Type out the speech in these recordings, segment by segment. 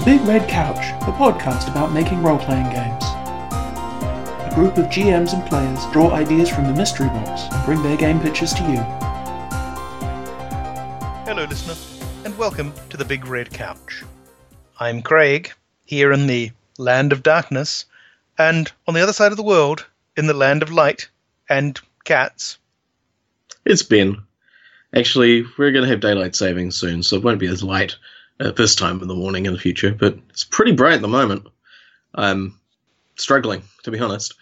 The Big Red Couch, a podcast about making role playing games. A group of GMs and players draw ideas from the mystery box and bring their game pitches to you. Hello, listener, and welcome to the Big Red Couch. I'm Craig, here in the land of darkness, and on the other side of the world, in the land of light and cats. It's Ben. Actually, we're going to have daylight savings soon, so it won't be as light at this time in the morning in the future, but it's pretty bright at the moment. I'm struggling, to be honest.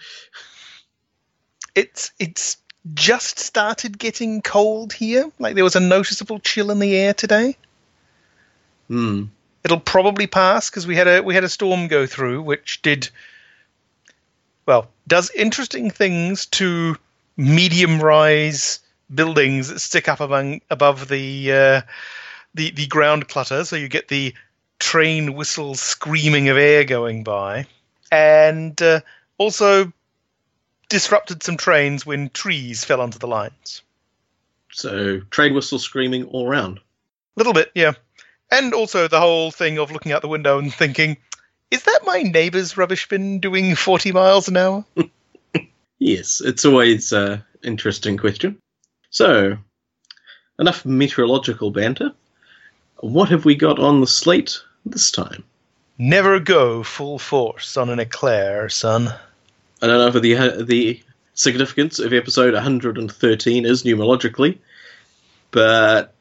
It's it's just started getting cold here. Like there was a noticeable chill in the air today. Hmm. It'll probably pass because we had a we had a storm go through, which did well does interesting things to medium rise buildings that stick up among above the uh, the the ground clutter. So you get the train whistle screaming of air going by, and uh, also disrupted some trains when trees fell onto the lines. So, train whistle screaming all round. A little bit, yeah. And also the whole thing of looking out the window and thinking, is that my neighbour's rubbish bin doing 40 miles an hour? Yes, it's always an interesting question. So, enough meteorological banter. What have we got on the slate this time? Never go full force on an eclair, son. I don't know if the uh, the significance of episode 113 is numerologically, but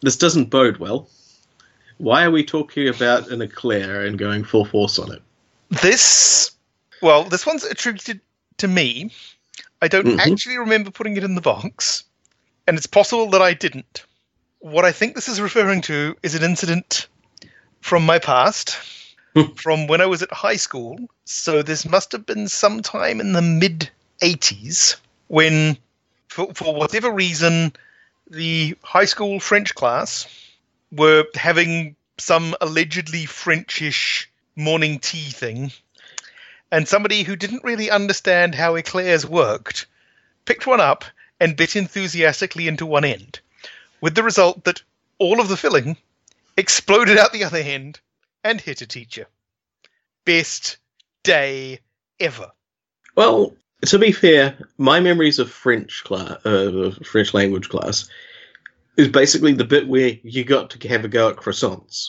this doesn't bode well. Why are we talking about an eclair and going full force on it? This, well, this one's attributed to me. I don't Mhm. actually remember putting it in the box, and it's possible that I didn't. What I think this is referring to is an incident from my past, hmm. from when I was at high school. So this must have been sometime in the mid 80s when, for, for whatever reason, the high school French class were having some allegedly Frenchish morning tea thing, and somebody who didn't really understand how eclairs worked picked one up and bit enthusiastically into one end, with the result that all of the filling exploded out the other end and hit a teacher. Best day ever. Well, to be fair, my memories of French class, uh, French language class, is basically the bit where you got to have a go at croissants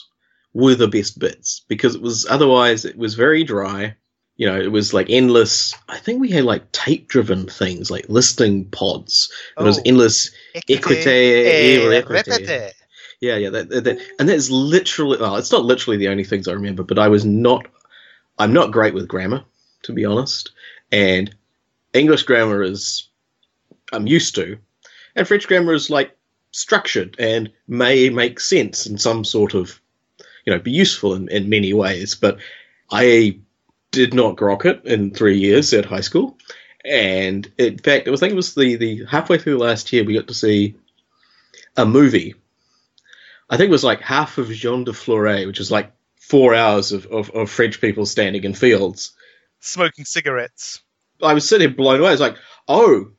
were the best bits because it was otherwise it was very dry. You know, it was like endless. I think we had like tape-driven things like listing pods. It was Oh. endless Equite, eh, equite. Yeah, yeah, that, that, that- and that's literally well, it's not literally the only things I remember, but I was not, I'm not great with grammar, to be honest, and English grammar is, I'm used to, and French grammar is like structured and may make sense in some sort of, you know, be useful in, in many ways, but I did not grok it in three years at high school, and in fact, I was think it was the the halfway through last year we got to see a movie I think it was like half of Jean de Florette, which is like four hours of, of, of French people standing in fields. Smoking cigarettes. I was sitting blown away. I was like, oh,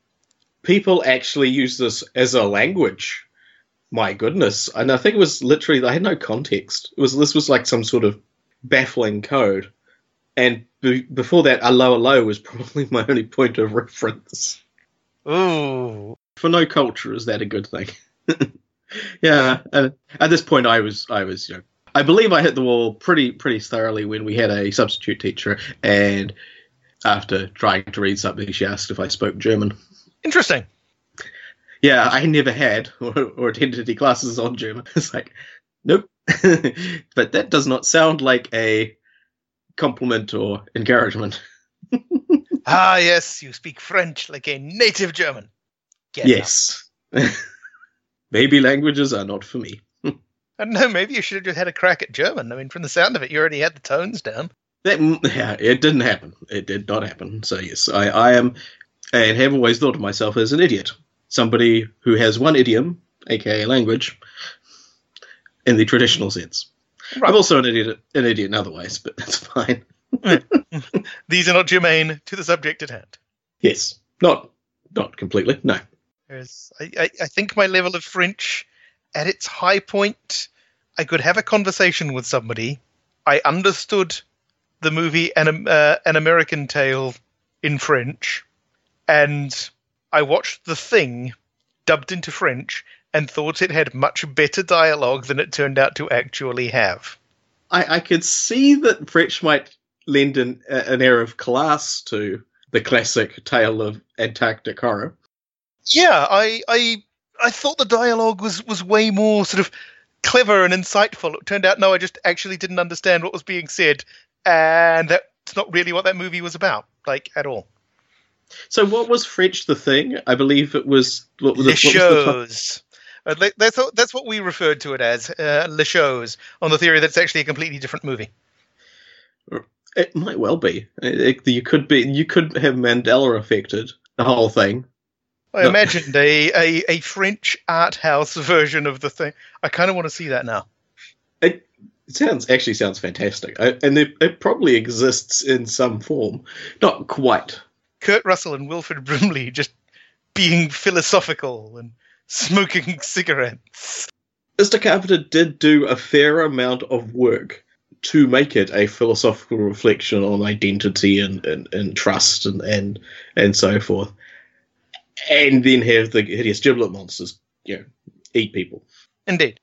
people actually use this as a language. My goodness. And I think it was literally, I had no context. It was This was like some sort of baffling code. And be, before that, 'Allo 'Allo was probably my only point of reference. Ooh. For no culture, is that a good thing? yeah. And at this point, I was, I was, you know, I believe I hit the wall pretty, pretty thoroughly when we had a substitute teacher, and after trying to read something, she asked if I spoke German. Interesting. Yeah, I never had or, or attended any classes on German. It's like, nope. but that does not sound like a compliment or encouragement. Ah, yes, you speak French like a native German. Get. Yes. Maybe languages are not for me. I don't know, maybe you should have just had a crack at German. I mean, from the sound of it, you already had the tones down. That yeah, it didn't happen. It did not happen. So yes, I, I am and have always thought of myself as an idiot. Somebody who has one idiom, aka language, in the traditional sense. Right. I'm also an idiot an idiot in other ways, but that's fine. These are not germane to the subject at hand. Yes. Not not completely, no. I, I, I think my level of French at its high point, I could have a conversation with somebody I understood the movie an, uh, an American Tail in French, and I watched The Thing dubbed into French and thought it had much better dialogue than it turned out to actually have. I, I could see that French might lend an, an air of class to the classic tale of Antarctic horror. Yeah, I, I, I thought the dialogue was was way more sort of clever and insightful. It turned out no, I just actually didn't understand what was being said, and that's not really what that movie was about, like at all. So, what was French the thing? I believe it was what was the, what was Uh, That's that's what we referred to it as, uh, Les Choses, on the theory that it's actually a completely different movie. It might well be. It- it- you could be. You could have Mandela affected the whole thing. I No. imagined a, a, a French art house version of the thing. I kind of want to see that now. It, it sounds actually sounds fantastic, I, and it, it probably exists in some form. Not quite. Kurt Russell and Wilford Brimley just being philosophical and smoking cigarettes. Mr. Carpenter did do a fair amount of work to make it a philosophical reflection on identity and, and, and trust and, and and so forth. And then have the hideous giblet monsters, you know, eat people. Indeed.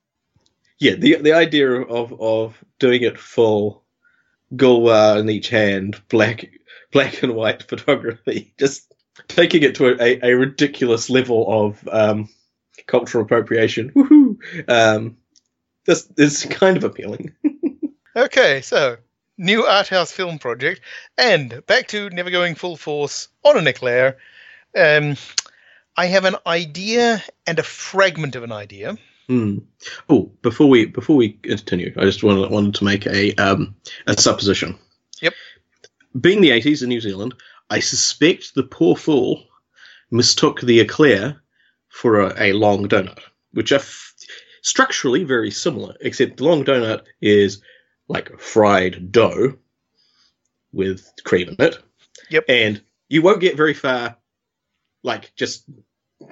Yeah, the the idea of of doing it full Gauloise in each hand, black black and white photography, just taking it to a, a, a ridiculous level of um, cultural appropriation. Woohoo! Um, this is kind of appealing. Okay, so new art house film project, and back to never going full force on an eclair. Um, I have an idea and a fragment of an idea. Hmm. Oh, before we before we continue, I just wanted wanted to make a um, a supposition. Yep. Being the eighties in New Zealand, I suspect the poor fool mistook the eclair for a, a long donut, which are f- structurally very similar, except the long donut is like fried dough with cream in it. Yep. And you won't get very far, like just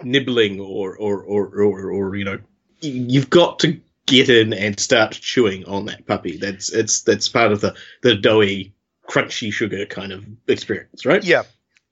nibbling or or or or, or you know you've got to get in and start chewing on that puppy. That's it's that's part of the the doughy, crunchy sugar kind of experience, right? Yeah,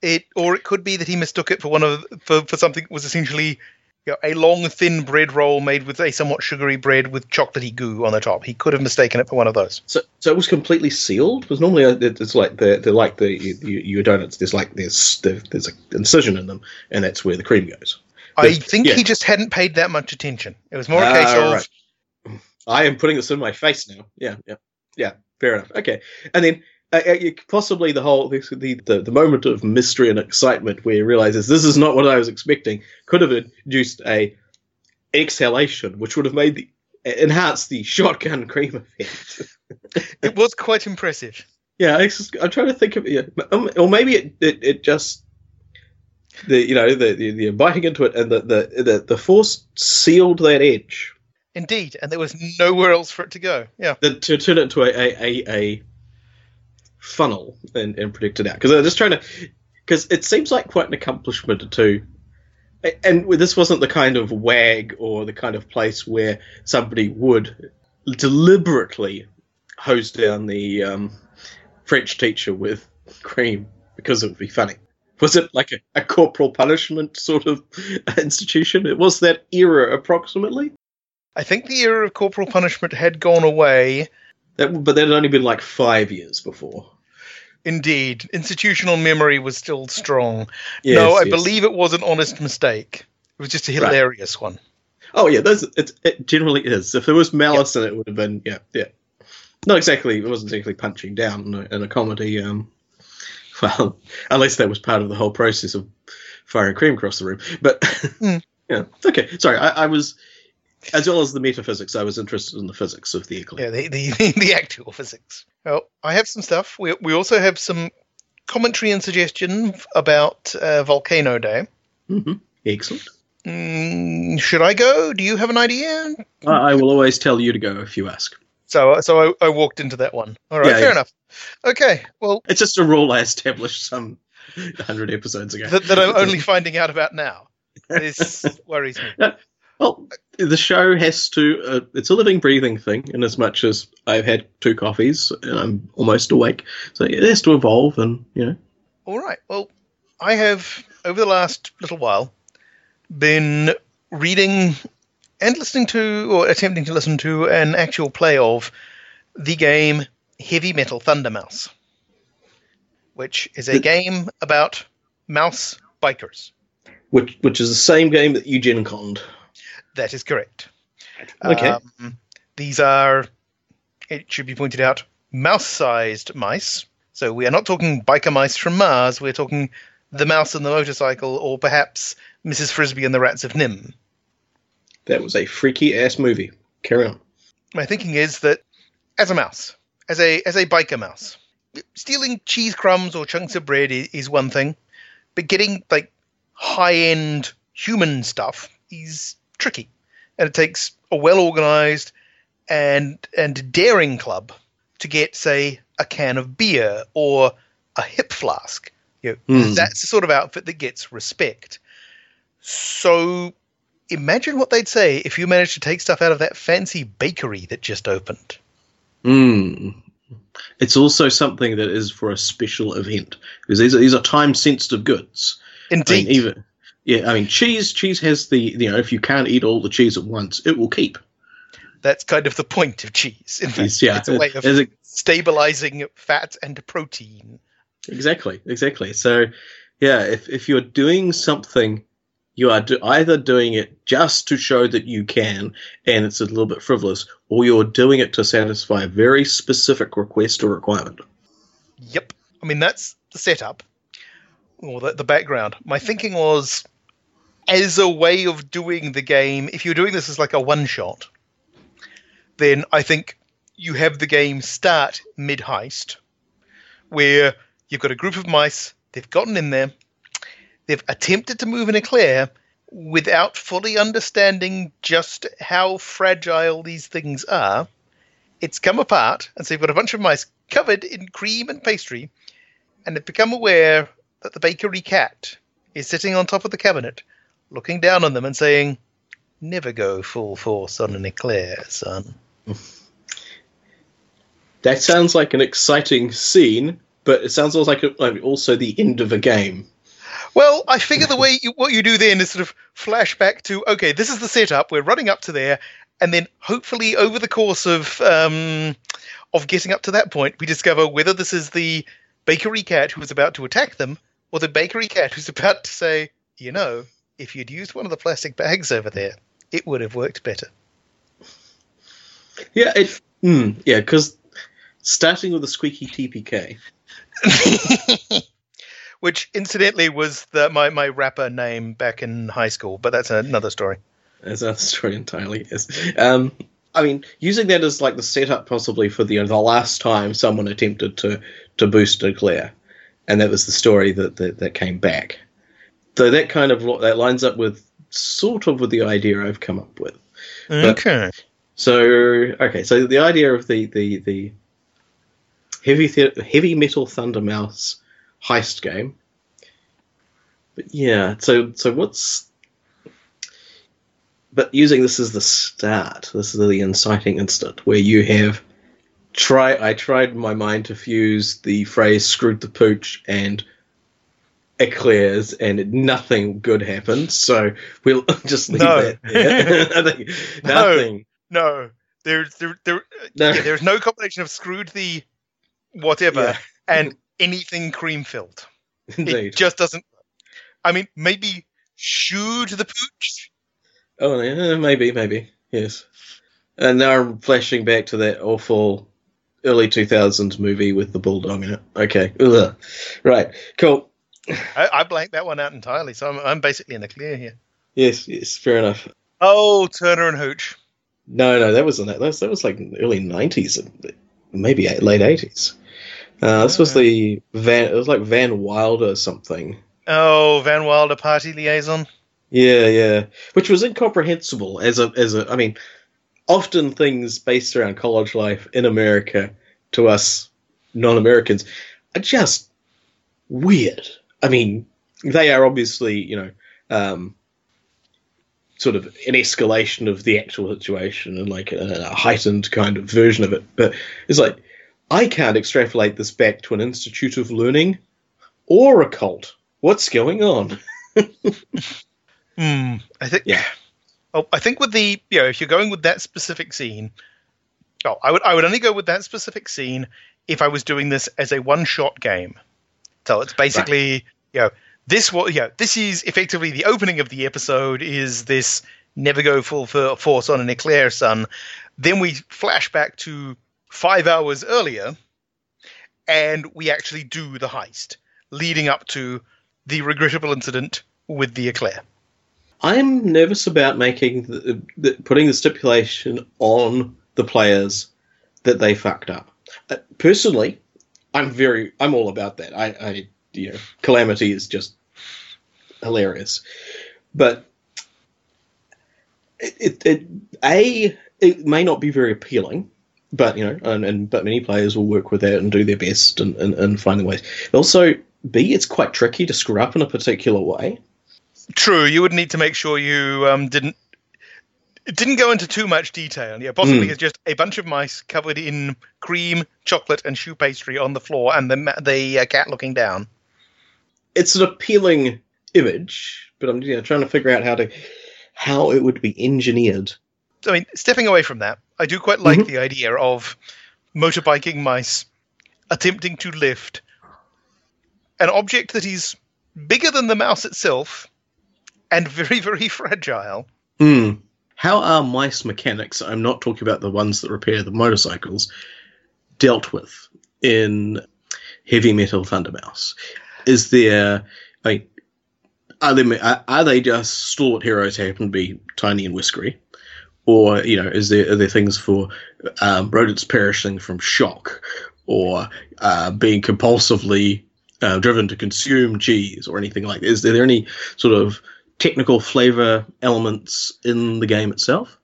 it or it could be that he mistook it for one of for, for something that was essentially you know, a long thin bread roll made with a somewhat sugary bread with chocolatey goo on the top. He could have mistaken it for one of those. So so it was completely sealed. Because normally uh, it's like the they're like the you, you, your donuts. There's like there's there's an incision in them, and that's where the cream goes. I think yeah. he just hadn't paid that much attention. It was more a Ah, case of right. I am putting this in my face now. Yeah, yeah, yeah. Fair enough. Okay, and then uh, uh, possibly the whole the, the the moment of mystery and excitement where he realizes this is not what I was expecting could have induced a exhalation, which would have made the enhanced the shotgun cream effect. it was quite impressive. yeah, just, I'm trying to think of yeah, um, or maybe it, it it just the you know the the, the biting into it and the, the the the force sealed that edge. Indeed, and there was nowhere else for it to go. Yeah. the, to turn it into a a, a, a funnel and, and predict it out because I'm just trying to because it seems like quite an accomplishment to and this wasn't the kind of wag or the kind of place where somebody would deliberately hose down the um, French teacher with cream because it would be funny. Was it like a, a corporal punishment sort of institution? It was that era approximately. I think the era of corporal punishment had gone away. That, but that had only been like five years before. Indeed, institutional memory was still strong. Yes, no, I yes. believe it was an honest mistake. It was just a Right. hilarious one. Oh yeah, there's it, it generally is. If there was malice in it, it would have been yeah, yeah. Not exactly. It wasn't exactly punching down in a, in a comedy. Um, well, unless that was part of the whole process of firing cream across the room. But Mm. yeah, okay. Sorry, I, I was as well as the metaphysics. I was interested in the physics of the eclair. Yeah, the, the, the actual physics. Well, I have some stuff. We, we also have some commentary and suggestion about uh, Volcano Day. hmm Excellent. Mm, should I go? Do you have an idea? I, I will always tell you to go if you ask. So, so I, I walked into that one. All right, Yeah, fair yeah. enough. Okay, well, It's just a rule I established some hundred episodes ago. that, that I'm only finding out about now. This worries me. Well, the show has to. Uh, it's a living, breathing thing. In as much as I've had two coffees and I'm almost awake, so it has to evolve, and you know. All right. Well, I have over the last little while been reading and listening to, or attempting to listen to, an actual play of the game Heavy Metal Thunder Mouse, which is a game about mouse bikers. Which which is the same game that Eugene Gen Conned. That is correct. Okay. Um, these are, it should be pointed out, mouse sized mice. So we are not talking biker mice from Mars, we're talking the mouse and the motorcycle, or perhaps Mrs. Frisby and the Rats of NIMH. That was a freaky ass movie. Carry on. My thinking is that as a mouse, as a as a biker mouse, stealing cheese crumbs or chunks of bread is, is one thing, but getting like high end human stuff is tricky, and it takes a well organized and and daring club to get say a can of beer or a hip flask. You know, Hmm. that's the sort of outfit that gets respect. So imagine what they'd say if you managed to take stuff out of that fancy bakery that just opened. Mm. It's also something that is for a special event because these are, these are time sensitive goods. I Indeed. mean, even yeah, I mean cheese. Cheese has the you know if you can't eat all the cheese at once, it will keep. That's kind of the point of cheese. In fact, It's, yeah, it's a way of it- stabilizing fat and protein. exactly, exactly. So yeah, if if you're doing something, you are do, either doing it just to show that you can, and it's a little bit frivolous, or you're doing it to satisfy a very specific request or requirement. Yep. I mean, that's the setup or the, the background. My thinking was as a way of doing the game, if you're doing this as like a one shot, then I think you have the game start mid heist, where you've got a group of mice, they've gotten in there, they've attempted to move an eclair without fully understanding just how fragile these things are. It's come apart, and so you've got a bunch of mice covered in cream and pastry, and they've become aware that the bakery cat is sitting on top of the cabinet, looking down on them and saying, Never go full force on an eclair, son. That sounds like an exciting scene, but it sounds also like, a, also the end of a game. Well, I figure the way you, what you do then is sort of flashback to okay, this is the setup. We're running up to there, and then hopefully over the course of um, of getting up to that point, we discover whether this is the bakery cat who is about to attack them, or the bakery cat who's about to say, you know, if you'd used one of the plastic bags over there, it would have worked better. Yeah, it. Mm, yeah, because starting with a squeaky TPK. Which incidentally was the, my my rapper name back in high school, but that's another story. That's another story entirely. Yes. Um, I mean, using that as like the setup possibly for the you know, the last time someone attempted to to boost Eclair, and that was the story that that, that came back. So that kind of that lines up with sort of with the idea I've come up with. Okay. So okay, so the idea of the the the heavy the- heavy metal thunder mouse heist game. But yeah, so so what's but using this as the start, this is the inciting instant where you have try I tried in my mind to fuse the phrase screwed the pooch and eclairs and nothing good happens. so we'll just leave No. that there. I think No. nothing. No, there's there there No. yeah, there's no combination of screwed the whatever Yeah. and anything cream filled. It Indeed. just doesn't. I mean, maybe shoot the pooch. Oh, yeah, maybe, maybe, yes. And now I'm flashing back to that awful early 2000s movie with the bulldog in it. Okay, Ugh. right, cool. I, I blanked that one out entirely, so I'm, I'm basically in the clear here. Yes, yes, fair enough. Oh, Turner and Hooch. No, no, that wasn't that. That was, that was like early 90s, maybe late 80s. Uh, this was the Van. It was like Van Wilder something. Oh, Van Wilder party liaison. Yeah, yeah, which was incomprehensible as a as a. I mean, often things based around college life in America to us non-Americans are just weird. I mean, they are obviously you know um, sort of an escalation of the actual situation and like a, a heightened kind of version of it. But it's like I can't extrapolate this back to an institute of learning or a cult. What's going on? Hmm. I think. Yeah. Oh, I think with the you know if you're going with that specific scene, oh, I would I would only go with that specific scene if I was doing this as a one shot game. So it's basically you know this what you know this is effectively the opening of the episode is this never go full for- force on an eclair sun. Then we flash back to five hours earlier, and we actually do the heist, leading up to the regrettable incident with the eclair. I'm nervous about making the, the, putting the stipulation on the players that they fucked up. Uh, personally, I'm very I'm all about that. I, I you know calamity is just hilarious, but it, it, it a it may not be very appealing. But you know, and, and but many players will work with that and do their best and, and, and find the ways. Also, B, it's quite tricky to screw up in a particular way. True, you would need to make sure you um, didn't it didn't go into too much detail. Yeah, possibly Mm. it's just a bunch of mice covered in cream, chocolate, and shoe pastry on the floor, and the the uh, cat looking down. it's an appealing image, but I'm you know, trying to figure out how to how it would be engineered. I mean, stepping away from that, I do quite like Mhm. the idea of motorbiking mice attempting to lift an object that is bigger than the mouse itself and very, very fragile. Hmm. How are mice mechanics? I'm not talking about the ones that repair the motorcycles. Dealt with in heavy metal Thunder Mouse. Is there? Mean, are they are they just stalwart heroes who happen to be tiny and whiskery, or you know, is there are there things for um, rodents perishing from shock, or uh, being compulsively uh, driven to consume cheese, or anything like? That? Is there any sort of technical flavor elements in the game itself?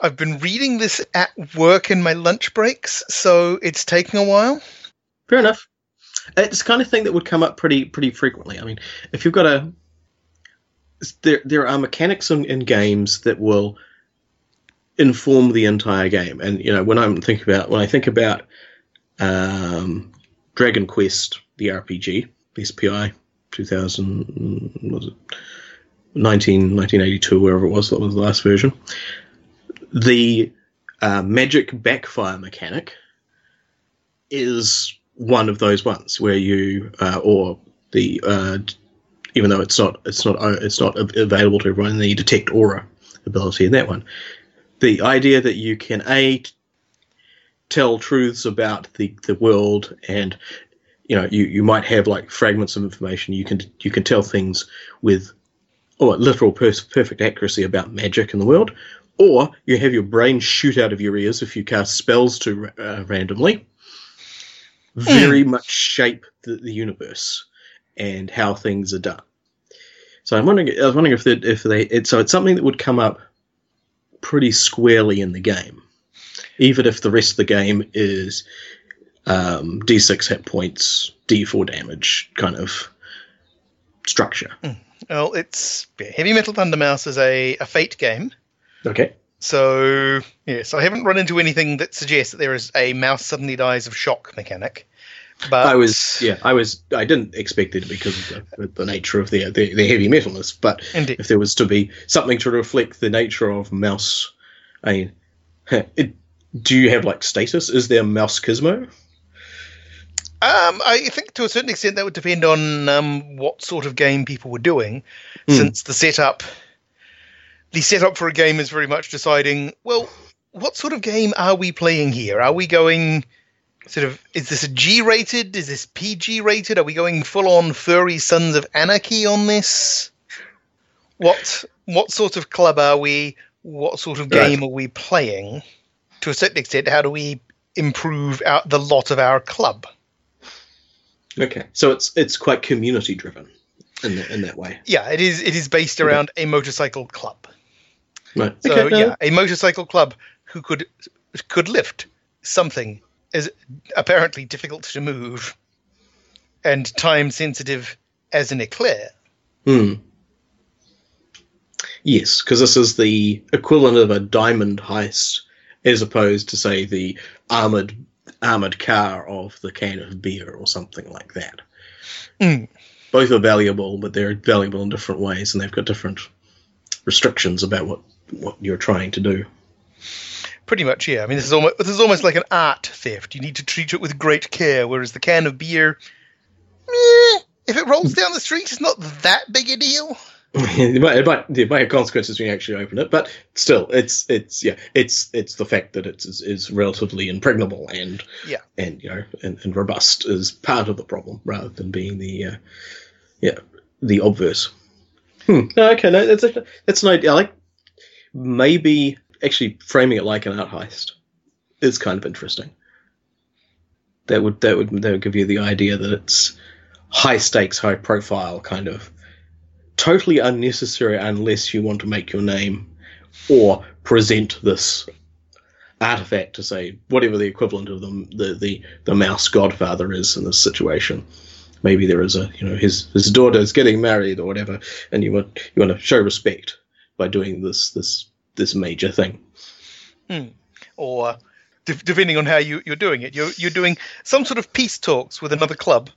I've been reading this at work in my lunch breaks, so it's taking a while. Fair enough. It's the kind of thing that would come up pretty pretty frequently. I mean, if you've got a there there are mechanics in, in games that will inform the entire game. And you know, when I'm thinking about when I think about um, Dragon Quest, the RPG, SPI, 2000 was it 19, 1982, wherever it was, that was the last version. The uh, magic backfire mechanic is one of those ones where you uh, or the uh, even though it's not it's not it's not available to everyone the detect aura ability in that one the idea that you can a tell truths about the the world and you know you, you might have like fragments of information you can you can tell things with or literal per- perfect accuracy about magic in the world or you have your brain shoot out of your ears if you cast spells too uh, randomly very much shape the, the universe and how things are done. So I'm wondering. I was wondering if they, if they. It, so it's something that would come up pretty squarely in the game, even if the rest of the game is um, D6 hit points, D4 damage kind of structure. Well, it's yeah, Heavy Metal Thunder Mouse is a, a Fate game. Okay. So, yes, I haven't run into anything that suggests that there is a mouse suddenly dies of shock mechanic. But I was yeah. I was. I didn't expect it because of the, the nature of the, the the heavy metalness, but Indeed. if there was to be something to reflect the nature of mouse, I mean, it, do you have like status? Is there mouse Gizmo? Um, I think to a certain extent that would depend on um, what sort of game people were doing, Hmm. since the setup, the setup for a game is very much deciding. Well, what sort of game are we playing here? Are we going sort of? Is this a G rated? Is this PG rated? Are we going full on furry Sons of Anarchy on this? What what sort of club are we? What sort of Right. game are we playing? To a certain extent, how do we improve our, the lot of our club? Okay, so it's it's quite community driven in that in that way. Yeah, it is. It is based around a motorcycle club. Right. So okay, no, yeah, a motorcycle club who could could lift something as apparently difficult to move and time sensitive as an eclair. Hmm. Yes, because this is the equivalent of a diamond heist, as opposed to say the armored armored car of the can of beer or something like that. Mm. Both are valuable, but they're valuable in different ways, and they've got different restrictions about what what you're trying to do. Pretty much, yeah. I mean, this is almost this is almost like an art theft. You need to treat it with great care, whereas the can of beer, meh, if it rolls down the street, it's not that big a deal. it, might, it, might, it might have consequences when you actually open it, but still, it's it's yeah, it's it's the fact that it's is, is relatively impregnable and Yeah. and you know and, and robust is part of the problem rather than being the uh, yeah the obverse. Hmm. No, okay, no, that's a, that's an idea. I like maybe actually framing it like an art heist is kind of interesting. That would that would that would give you the idea that it's high stakes, high profile kind of totally unnecessary unless you want to make your name or present this artifact to say whatever the equivalent of the the the, the mouse godfather is in this situation. Maybe there is a you know his his daughter is getting married or whatever, and you want you want to show respect by doing this this this major thing. Hmm. Or de- depending on how you, you're doing it, you're you're doing some sort of peace talks with another club.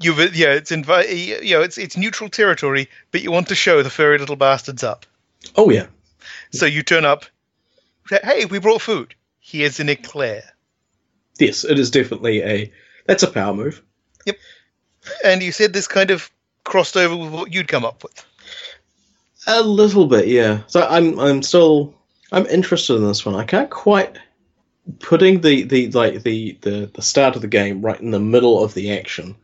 You've yeah, it's invi- you know it's it's neutral territory, but you want to show the furry little bastards up. Oh yeah, So you turn up. Hey, we brought food. Here's an eclair. yes, it is definitely a that's a power move. Yep. And you said this kind of crossed over with what you'd come up with. A little bit, yeah. So I'm I'm still I'm interested in this one. I can't quite putting the the like the the the start of the game right in the middle of the action.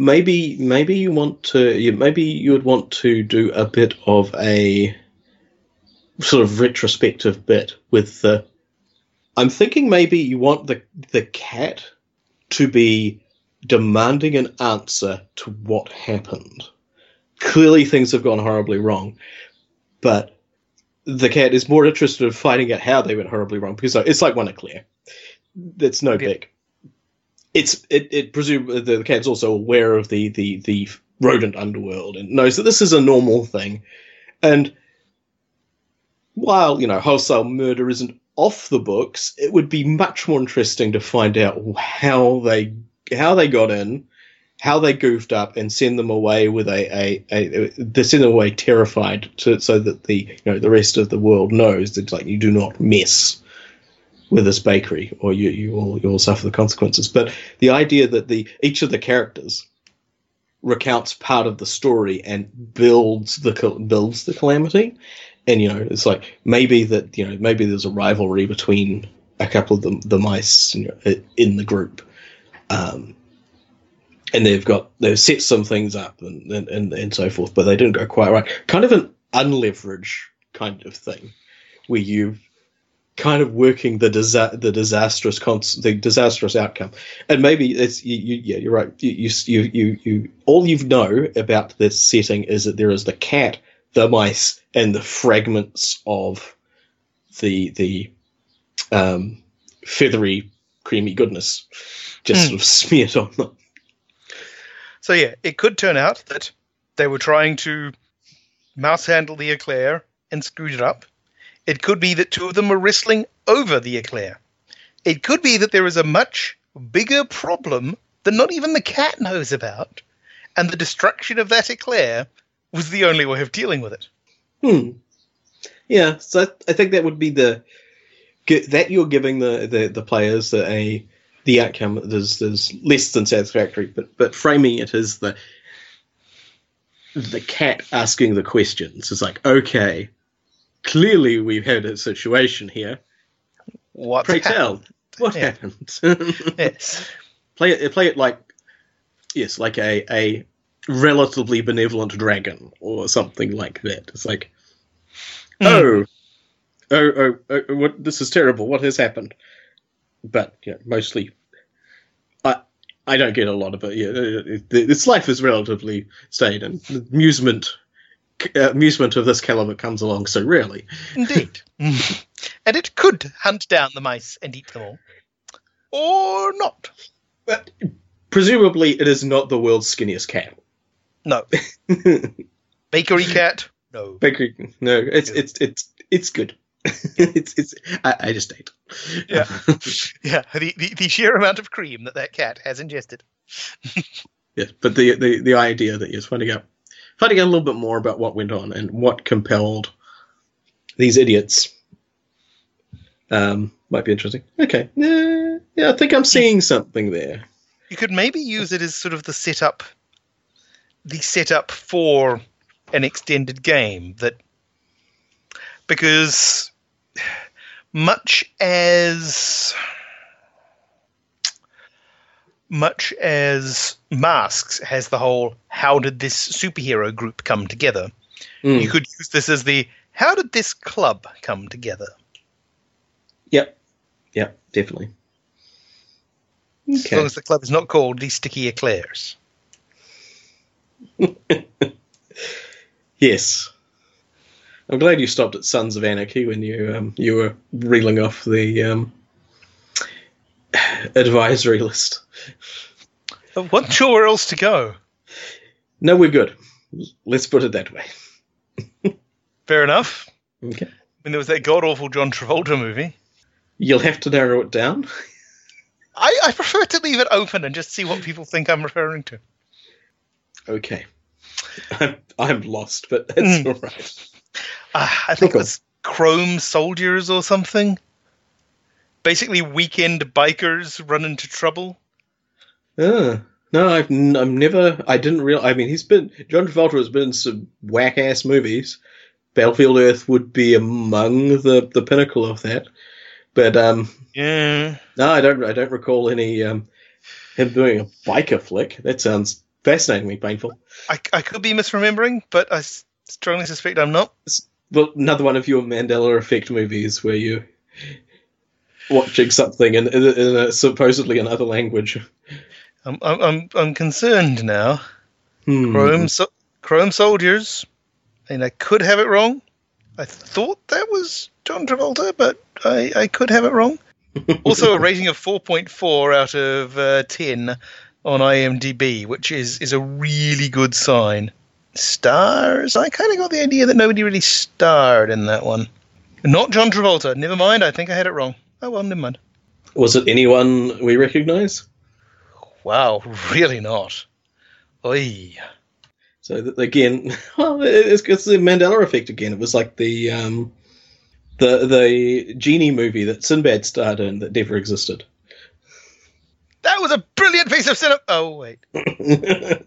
Maybe maybe you want to you maybe you would want to do a bit of a sort of retrospective bit with the I'm thinking maybe you want the the cat to be demanding an answer to what happened clearly things have gone horribly wrong, but the cat is more interested in finding out how they went horribly wrong because it's like one eclair. It's no big. It's it it presume the, cat's also aware of the the the rodent underworld and knows that this is a normal thing, and while you know wholesale murder isn't off the books, it would be much more interesting to find out how they how they got in, how they goofed up and send them away with a, a, a, they send them away terrified to, so that the you know the rest of the world knows that like you do not mess with this bakery or you you will you will suffer the consequences. But the idea that the each of the characters recounts part of the story and builds the builds the calamity, and you know it's like maybe that you know maybe there's a rivalry between a couple of the the mice in the group. Um, and they've got they've set some things up and, and, and, and so forth, but they didn't go quite right. Kind of an unleverage kind of thing, where you kind of working the disa- the disastrous cons- the disastrous outcome, and maybe it's you, you yeah you're right you, you you you all you know about this setting is that there is the cat, the mice, and the fragments of the the um, feathery creamy goodness just Hmm. sort of smeared on them. So yeah, it could turn out that they were trying to mouse handle the eclair and screwed it up. It could be that two of them were wrestling over the eclair. It could be that there is a much bigger problem that not even the cat knows about, and the destruction of that eclair was the only way of dealing with it. Hmm. Yeah, so I think that would be the that you're giving the the, the players a the outcome that is, is less than satisfactory, but but framing it as the the cat asking the questions is like okay, clearly we've had a situation here. What? Pray tell, what Yeah. happened? Yes. play it play it like yes, like a a relatively benevolent dragon or something like that. It's like Hmm. oh, oh, oh, oh, what? This is terrible. What has happened? But you know, mostly, I I don't get a lot of it. Yeah, it- it- its life is relatively staid, and amusement uh, Uh, amusement of this caliber comes along so rarely. Indeed. and it could hunt down the mice and eat them all. Or not. But presumably, it is not the world's skinniest cat. No. Bakery cat, No. Bakery. No, it's it's it's it's good. it's it's. I, I just ate. Yeah. Yeah, the, the, the sheer amount of cream that that cat has ingested. yeah, but the, the the idea that you're finding out finding out a little bit more about what went on and what compelled these idiots um, might be interesting. Okay, yeah, yeah, I think I'm seeing something there. You could maybe use it as sort of the setup, the setup for an extended game that, because much as much as masks has the whole how did this superhero group come together Mm. you could use this as the how did this club come together Yep, yep, definitely. as long as the club is not called the sticky eclairs Yes. I'm glad you stopped at Sons of Anarchy when you um, you were reeling off the um, advisory list. I wasn't sure where else to go No, we're good. Let's put it that way. fair enough Okay. I mean, there was that god awful John Travolta movie. You'll have to narrow it down. I, I prefer to leave it open and just see what people think I'm referring to. Okay. I'm, I'm lost, but that's Mm. all right. Uh, I think it was Chrome Soldiers or something. Basically, weekend bikers run into trouble. Ah, no, I've n- I'm never. I didn't real. I mean, he's been John Travolta has been in some whack ass movies. Battlefield Earth would be among the the pinnacle of that, but um, Yeah. no, I don't. I don't recall any um him doing a biker flick. That sounds fascinatingly painful. I, I could be misremembering, but I strongly suspect I'm not. Well, another one of your Mandela effect movies where you watching something in, in, in a supposedly another language. I'm, I'm, I'm, concerned now. Hmm. Chrome, so- Chrome Soldiers. And I could have it wrong. I thought that was John Travolta, but I, I could have it wrong. also, a rating of 4.4 out of uh, 10 on IMDb, which is, is a really good sign. Stars? I kind of got the idea that nobody really starred in that one. Not John Travolta. Never mind, I think I had it wrong. Oh well, never mind. Was it anyone we recognise? Wow, really not. Oi. So again, well, it's, it's the Mandela effect again. It was like the um, the the genie movie that Sinbad starred in that never existed. That was a brilliant piece of cinema. Oh, wait.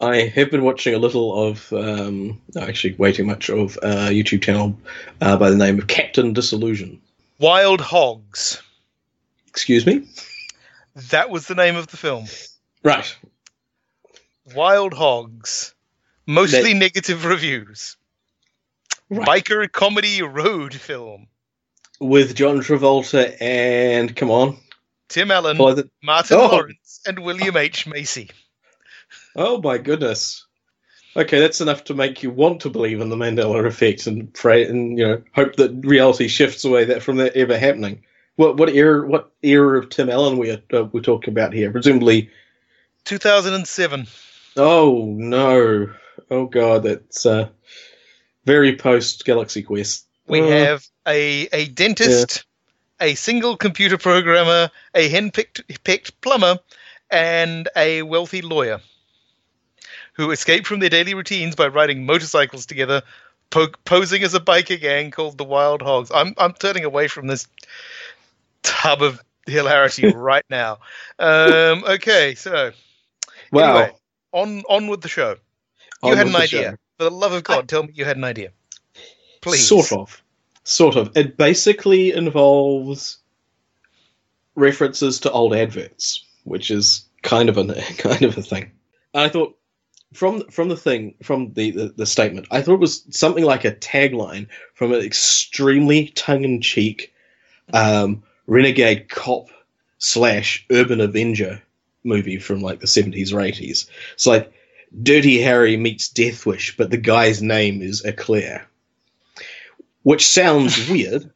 I have been watching a little of, um, no, actually, way too much of a YouTube channel uh, by the name of Captain Disillusion. Wild Hogs. Excuse me. That was the name of the film. Right. Wild Hogs. Mostly That- negative reviews. Right. Biker comedy road film. With John Travolta and come on, Tim Allen, the- Martin Oh. Lawrence, and William H. Macy. Oh my goodness. Okay, that's enough to make you want to believe in the Mandela effect and pray and you know hope that reality shifts away that from that ever happening. What what era what era of Tim Allen we are uh, we're talking about here? Presumably. 2007. Oh no! Oh god, that's uh, very post Galaxy Quest. We Uh, have a, a dentist, a single computer programmer, a hen-picked picked plumber, and a wealthy lawyer who escape from their daily routines by riding motorcycles together, po- posing as a biker gang called the Wild Hogs. I'm I'm turning away from this tub of hilarity right now. Um, okay, so wow. anyway, on on with the show. You had an idea. show. For the love of God, tell me you had an idea. Please. Sort of. Sort of. It basically involves references to old adverts, which is kind of a kind of a thing. And I thought from from the thing from the, the, the statement, I thought it was something like a tagline from an extremely tongue in cheek um, renegade cop slash urban avenger movie from like the seventies or eighties. It's like Dirty Harry meets Death Wish, but the guy's name is Eclair which sounds weird,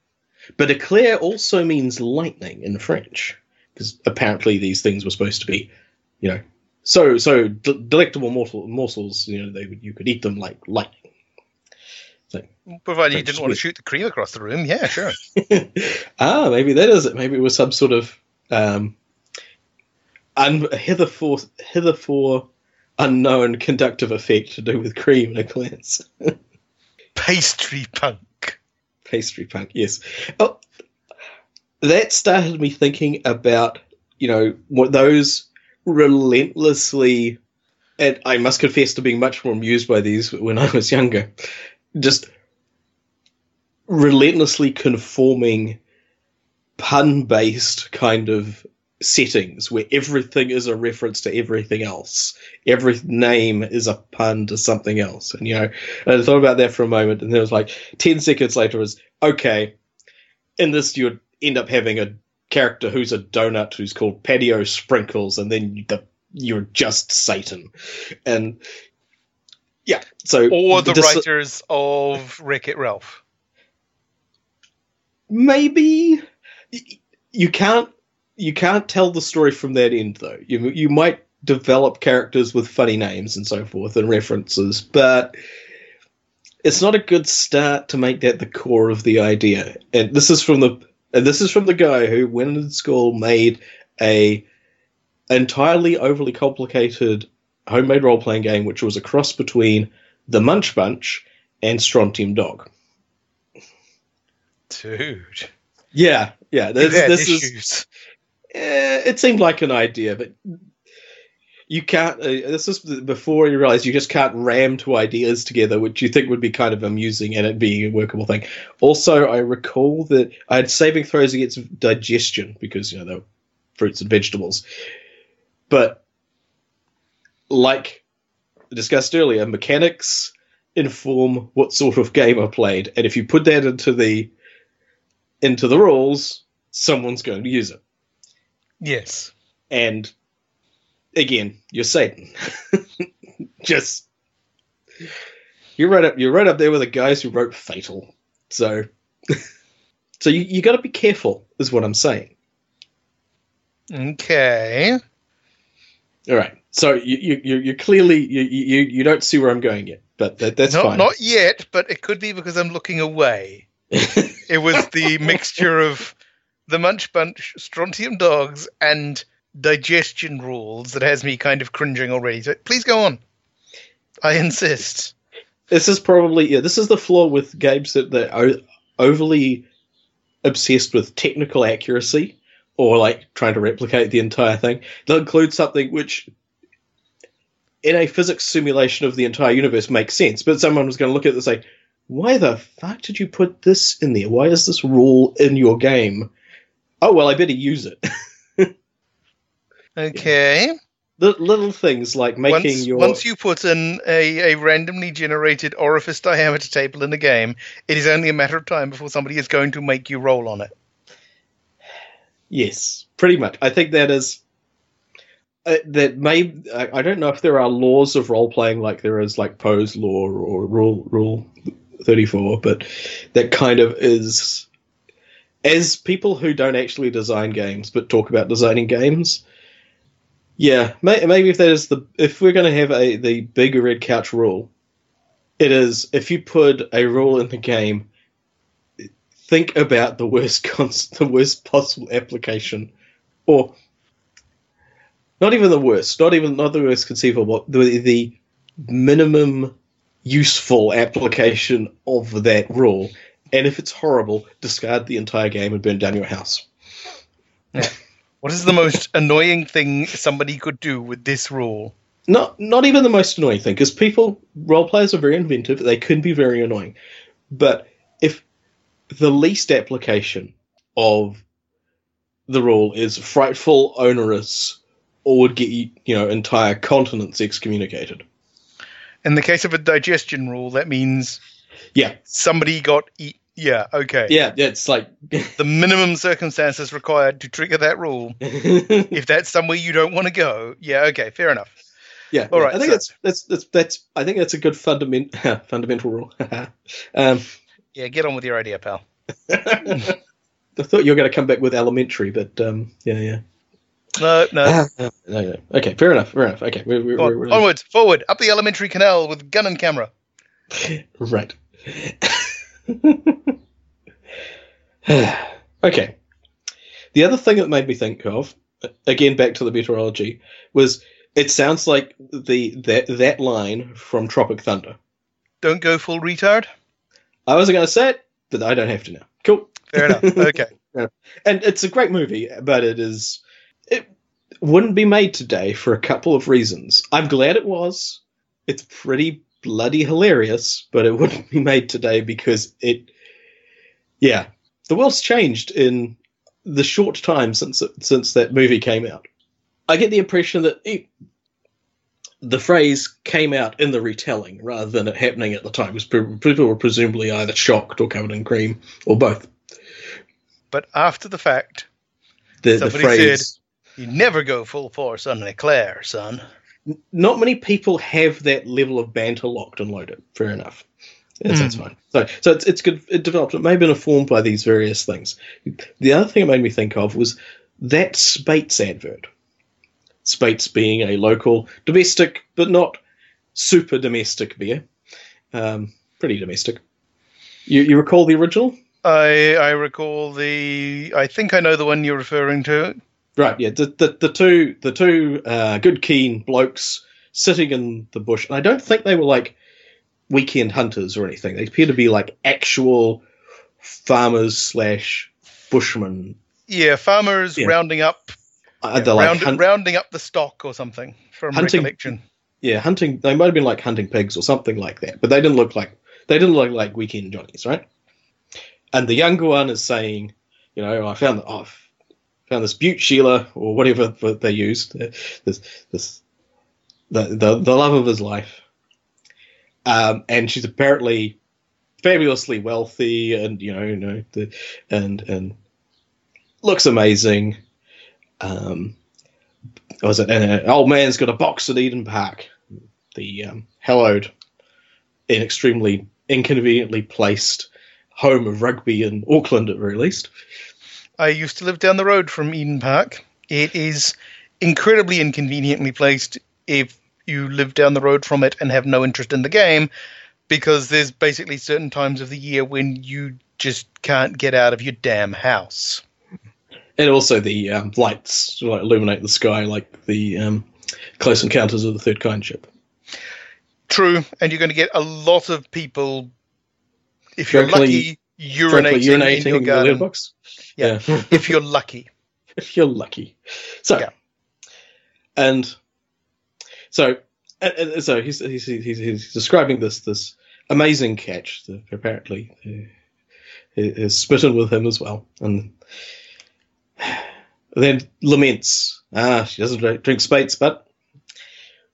but eclair also means lightning in French, because apparently these things were supposed to be, you know, so so d- delectable morsel, morsels. You know, they would, you could eat them like lightning. Provided you didn't want to shoot the cream across the room. Yeah, sure. ah, maybe that is it. Maybe it was some sort of um, un- hitherefore unknown conductive effect to do with cream in a glance. Pastry punk. Pastry punk, yes. Oh, that started me thinking about, you know, what those relentlessly, and I must confess to being much more amused by these when I was younger, just relentlessly conforming pun based kind of settings where everything is a reference to everything else. Every name is a pun to something else. And you know, I thought about that for a moment and then it was like ten seconds later was okay, in this you'd end up having a character who's a donut who's called Patio Sprinkles and then the you're just Satan. And yeah, so Or the dis- writers of Wreck It Ralph. maybe you can't you can't tell the story from that end though. You you might develop characters with funny names and so forth and references but it's not a good start to make that the core of the idea. And this is from the and this is from the guy who when in school made a entirely overly complicated homemade role-playing game which was a cross between the munch bunch and strontium dog Dude. yeah yeah this, this is. Eh, it seemed like an idea, but you can't. Uh, this is before you realize you just can't ram two ideas together, which you think would be kind of amusing and it being a workable thing. Also, I recall that I had saving throws against digestion because you know they're fruits and vegetables, but like discussed earlier, mechanics inform what sort of game are played, and if you put that into the into the rules, someone's going to use it. Yes. And again, you're Satan. Just you're right up you're right up there with the guys who wrote Fatal. So so you, you gotta be careful, is what I'm saying. Okay. All right. So you you you you're clearly you, you you don't see where I'm going yet, but that, that's not, fine. not yet, but it could be because I'm looking away. It was the mixture of the Munch Bunch, Strontium Dogs, and digestion rules that has me kind of cringing already. So please go on. I insist. this is probably yeah. This is the flaw with games that they're overly obsessed with technical accuracy or like trying to replicate the entire thing. They'll include something which, in a physics simulation of the entire universe, makes sense. But someone was going to look at it and say, "Why the fuck did you put this in there? Why is this rule in your game?" Oh well, I better use it. Okay. the little things like making once, your once you put in a, a randomly generated orifice diameter table in the game, it is only a matter of time before somebody is going to make you roll on it. Yes, pretty much. I think that is uh, that may. I, don't know if there are laws of role playing like there is like Poe's law or rule rule thirty four, but that kind of is as people who don't actually design games but talk about designing games. Yeah, may, maybe if that is the if we're going to have a the big red couch rule, it is if you put a rule in the game think about the worst cons- the worst possible application, or not even the worst, not even not the worst conceivable, the the minimum useful application of that rule. And if it's horrible, discard the entire game and burn down your house. What is the most annoying thing somebody could do with this rule? Not not even the most annoying thing, because people role players are very inventive. They can be very annoying, but if the least application of the rule is frightful, onerous, or would get you, you know entire continents excommunicated. In the case of a digestion rule, that means Yeah, somebody got eat. Yeah, okay. yeah, yeah. It's like The minimum circumstances required to trigger that rule. If that's somewhere you don't want to go, yeah, okay, fair enough. Yeah, All yeah. right, I think so- that's that's that's that's. I think that's a good fundament fundamental rule. um, Yeah, get on with your idea, pal. I thought you were going to come back with elementary, but um, yeah, yeah. No, no. Ah, no, no. Okay, fair enough. Fair enough. Okay, we're, we're, on, we're, onwards, forward, up the alimentary canal with gun and camera. right. okay. The other thing that made me think of, again back to the meteorology, was it sounds like the that that line from Tropic Thunder. Don't go full retard. I wasn't going to say it, but I don't have to now. Cool. Fair enough. Okay. And it's a great movie, but it is it wouldn't be made today for a couple of reasons. I'm glad it was. It's pretty bloody hilarious, but it wouldn't be made today because it yeah, the world's changed in the short time since since that movie came out. I get the impression that it, the phrase came out in the retelling rather than it happening at the time. Because people were presumably either shocked or covered in cream or both. But after the fact, The, the phrase. you never go full force on an eclair, son. Not many people have that level of banter locked and loaded. Fair enough. That's, that's fine. So, so it's, it's good. It developed. It may have been informed by these various things. The other thing it made me think of was that Speight's advert. Speight's being a local domestic, but not super domestic beer. Um, pretty domestic. You, you recall the original? I I recall the. I think I know the one you're referring to. Right, yeah. The the, the two the two uh, good keen blokes sitting in the bush, and I don't think they were like weekend hunters or anything. They appear to be like actual farmers slash bushmen. Yeah, farmers Yeah. rounding up, They're like round, hunt- rounding up the stock or something from Hunting- recollection. yeah, hunting. They might have been like hunting pigs or something like that, but they didn't look like they didn't look like weekend johnnies, right? And the younger one is saying, you know, I found oh, I've found this Butte Sheila or whatever that they used, uh, this this the the, the love of his life, um, and she's apparently fabulously wealthy, and you know, you know, the, and and looks amazing. Um, was it? An old man's got a box at Eden Park, the um, hallowed and extremely inconveniently placed home of rugby in Auckland, at very least. I used to live down the road from Eden Park. It is incredibly inconveniently placed if you live down the road from it and have no interest in the game, because there's basically certain times of the year when you just can't get out of your damn house. And also the um, lights like, illuminate the sky like the um, Close Encounters of the Third Kind ship. True, and you're going to get a lot of people, if you're Frankly- lucky, urinating, urinating in your garden. box. Yeah. if you're lucky. if you're lucky. So, Yeah. and so, and, so he's, he's, he's, he's describing this this amazing catch that apparently uh, is smitten with him as well, and then laments. Ah, she doesn't drink, Speight's, but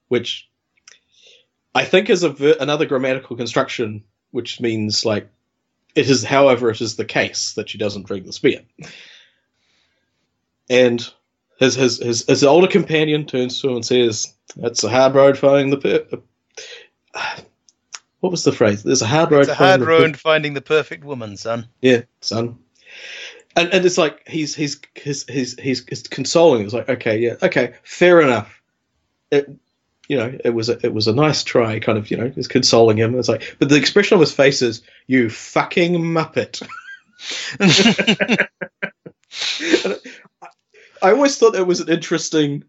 which I think is a ver- another grammatical construction, which means like it is, however, it is the case that she doesn't drink the spear and his, his his his older companion turns to him and says, "That's a hard road finding the per- what was the phrase? There's a hard road. It's a hard the per- road finding the perfect woman, son. yeah, son. And and it's like he's he's he's he's he's, consoling. It's like okay, yeah, okay, fair enough. It, you know, it was a it was a nice try, kind of. You know, it's consoling him. It's like, but the expression on his face is, "You fucking muppet." I always thought it was an interesting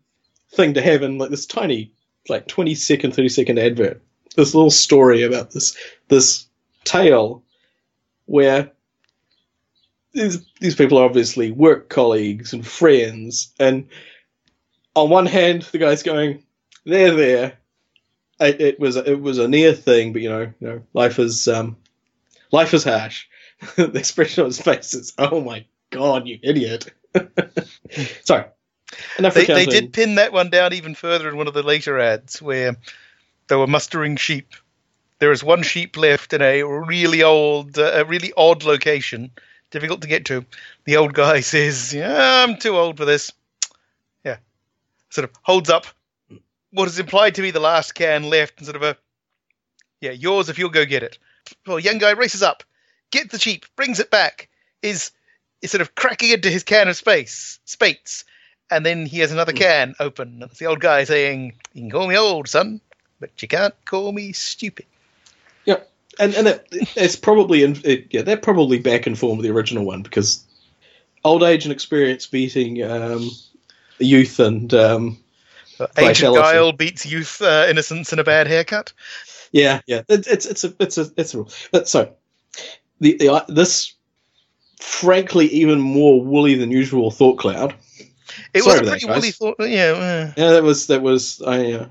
thing to have in like this tiny, like twenty second, thirty second advert. This little story about this this tale where these these people are obviously work colleagues and friends, and on one hand, the guy's going, "There, there." It, it was it was a near thing, but you know, you know, life is um, life is harsh. the expression on his face is, "Oh my god, you idiot!" Sorry. Enough they, they did pin that one down even further in one of the later ads where they were mustering sheep. There is one sheep left in a really old, uh, a really odd location, difficult to get to. The old guy says, "Yeah, I'm too old for this." Yeah, sort of holds up what is implied to be the last can left, and sort of a, yeah, yours if you'll go get it. Well, young guy races up, gets the sheep, brings it back, is is sort of cracking into his can of space, Speight's, and then he has another hmm. can open. And it's the old guy saying, "You can call me old, son, but you can't call me stupid." And and it, it's probably in, it, yeah they're probably back in form of the original one because old age and experience beating um, youth and um, Ancient Vitality. guile beats youth uh, innocence and a bad haircut. yeah yeah it, it's it's a it's a it's a rule. But so the, the uh, this frankly even more woolly than usual thought cloud. It Sorry was a for that, pretty woolly thought. Yeah. uh, Yeah, that was that was I. Uh,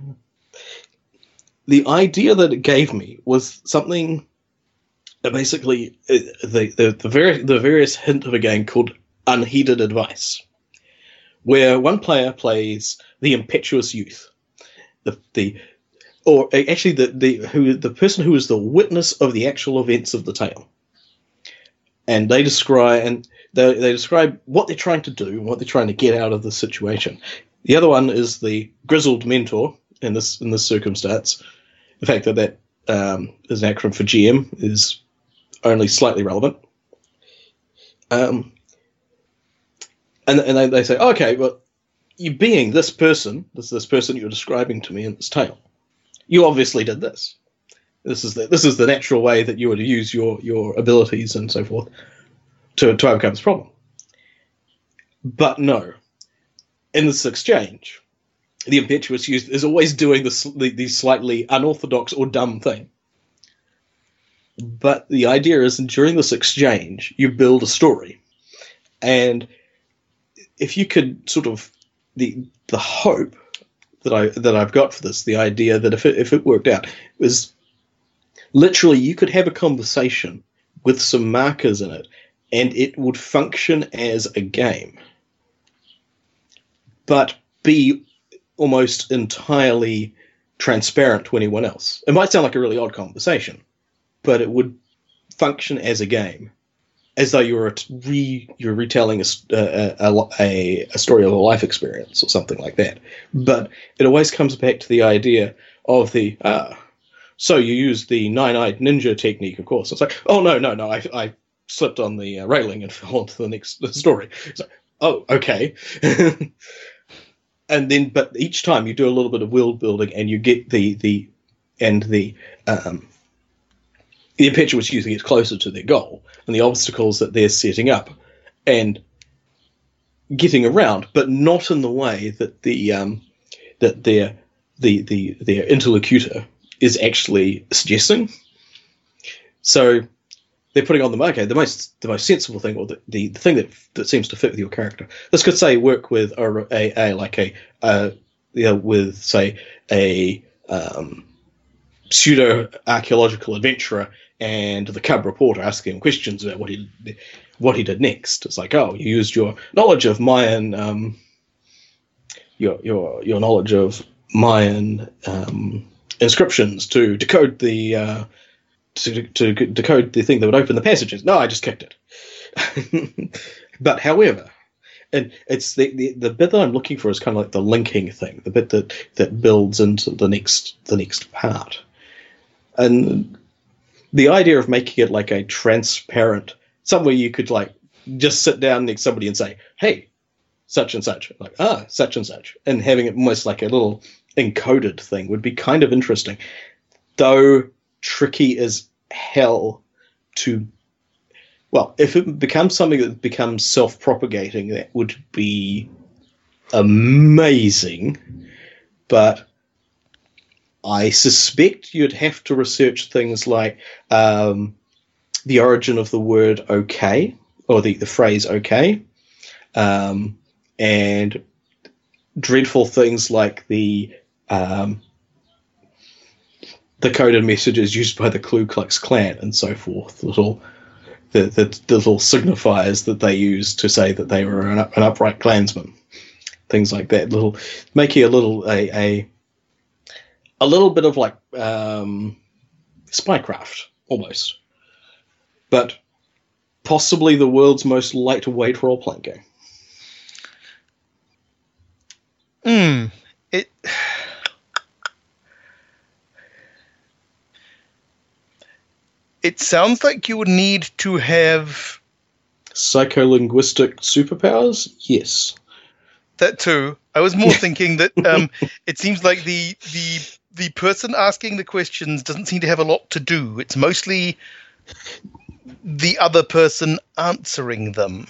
the idea that it gave me was something. Basically, uh, the the the, very, the various hint of a game called Unheeded Advice, where one player plays the impetuous youth, the the, or actually the the who the person who is the witness of the actual events of the tale, and they describe and they, they describe what they're trying to do what they're trying to get out of the situation. The other one is the grizzled mentor in this in this circumstance. The fact that that um, is an acronym for GM is only slightly relevant. Um, and and they, they say, okay, well, you being this person, this this person you're describing to me in this tale, you obviously did this. This is the this is the natural way that you would use your your abilities and so forth to to overcome this problem. But no, in this exchange, the impetuous youth is always doing this the, the slightly unorthodox or dumb thing. But the idea is that during this exchange, you build a story, and if you could sort of the the hope that I that I've got for this, the idea that if it if it worked out was literally you could have a conversation with some markers in it, and it would function as a game, but be almost entirely transparent to anyone else. It might sound like a really odd conversation, but it would function as a game, as though you were re you're retelling a story of a life experience or something like that. But it always comes back to the idea of the ah. So you use the nine-eyed ninja technique, of course. It's like, oh no, no, no, I, I slipped on the uh, railing and fell onto the next story. Like, oh, okay. and then but each time you do a little bit of world building and you get the the and the um the impetuous user gets closer to their goal and the obstacles that they're setting up and getting around but not in the way that the um that their the the their interlocutor is actually suggesting. So they're putting on the okay the most the most sensible thing or the, the, the thing that that seems to fit with your character this could say work with a, a, a like a uh, you know, with say a um, pseudo archaeological adventurer and the cub reporter asking him questions about what he what he did next. It's like, oh, you used your knowledge of Mayan, um, your your your knowledge of Mayan um, inscriptions to decode the uh, to, to decode the thing that would open the passages. No, I just kicked it. but however, and it's the, the the bit that I'm looking for is kind of like the linking thing, the bit that that builds into the next the next part, and the idea of making it like a transparent somewhere you could like just sit down next to somebody and say, "Hey, such and such," like ah, such and such, and having it almost like a little encoded thing would be kind of interesting, though tricky as hell to well, if it becomes something that becomes self-propagating, that would be amazing. But I suspect you'd have to research things like um, the origin of the word "okay" or the, the phrase "okay," um, and dreadful things like the um, the coded messages used by the Ku Klux Klan and so forth. Little the, the, the little signifiers that they use to say that they were an, up, an upright Klansman, things like that. Little making a little a a, a little bit of like um, spycraft almost, but possibly the world's most lightweight role playing game. Hmm. It. It sounds like you would need to have Psycholinguistic superpowers? Yes. that too. I was more thinking that um, it seems like the the the person asking the questions doesn't seem to have a lot to do. It's mostly the other person answering them.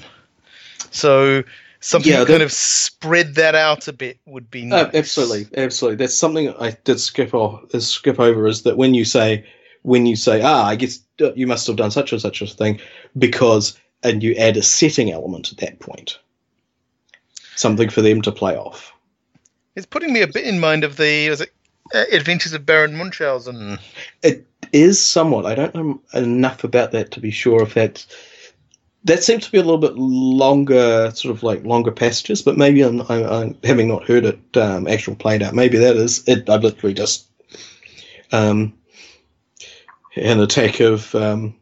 So something Yeah, to kind of spread that out a bit would be nice. Uh, absolutely, absolutely. That's something I did skip off, skip over. Is that when you say when you say ah, I guess uh, you must have done such and such a thing because, and you add a setting element at that point, something for them to play off. It's putting me a bit in mind of the was it uh, Adventures of Baron Munchausen. It is somewhat. I don't know enough about that to be sure if that. That seems to be a little bit longer, sort of like longer passages, but maybe I'm, I'm, I'm having not heard it um, actual played out. Maybe that is it. I've literally just um, an attack of um,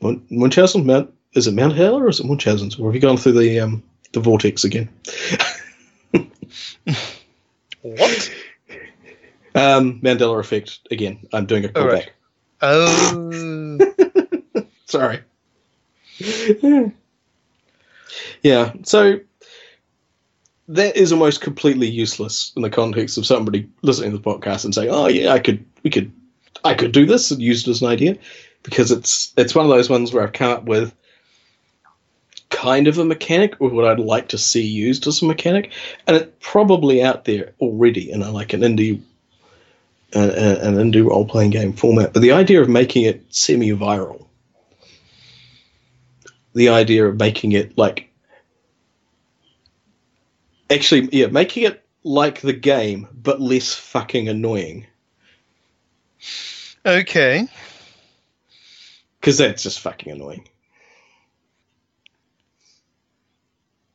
Munchausen. Mount is it Mount Hell or is it Munchausen? Or have you gone through the um, the vortex again? What? Um, Mandela effect again. I'm doing a callback. right. Oh, Sorry. yeah, so that is almost completely useless in the context of somebody listening to the podcast and saying, "Oh yeah, I could, we could, I could do this and use it as an idea," because it's it's one of those ones where I've come up with kind of a mechanic or what I'd like to see used as a mechanic, and it's probably out there already in a, like an indie uh, an indie role playing game format. But the idea of making it semi viral, the idea of making it like actually, yeah, making it like the game but less fucking annoying okay. because that's just fucking annoying.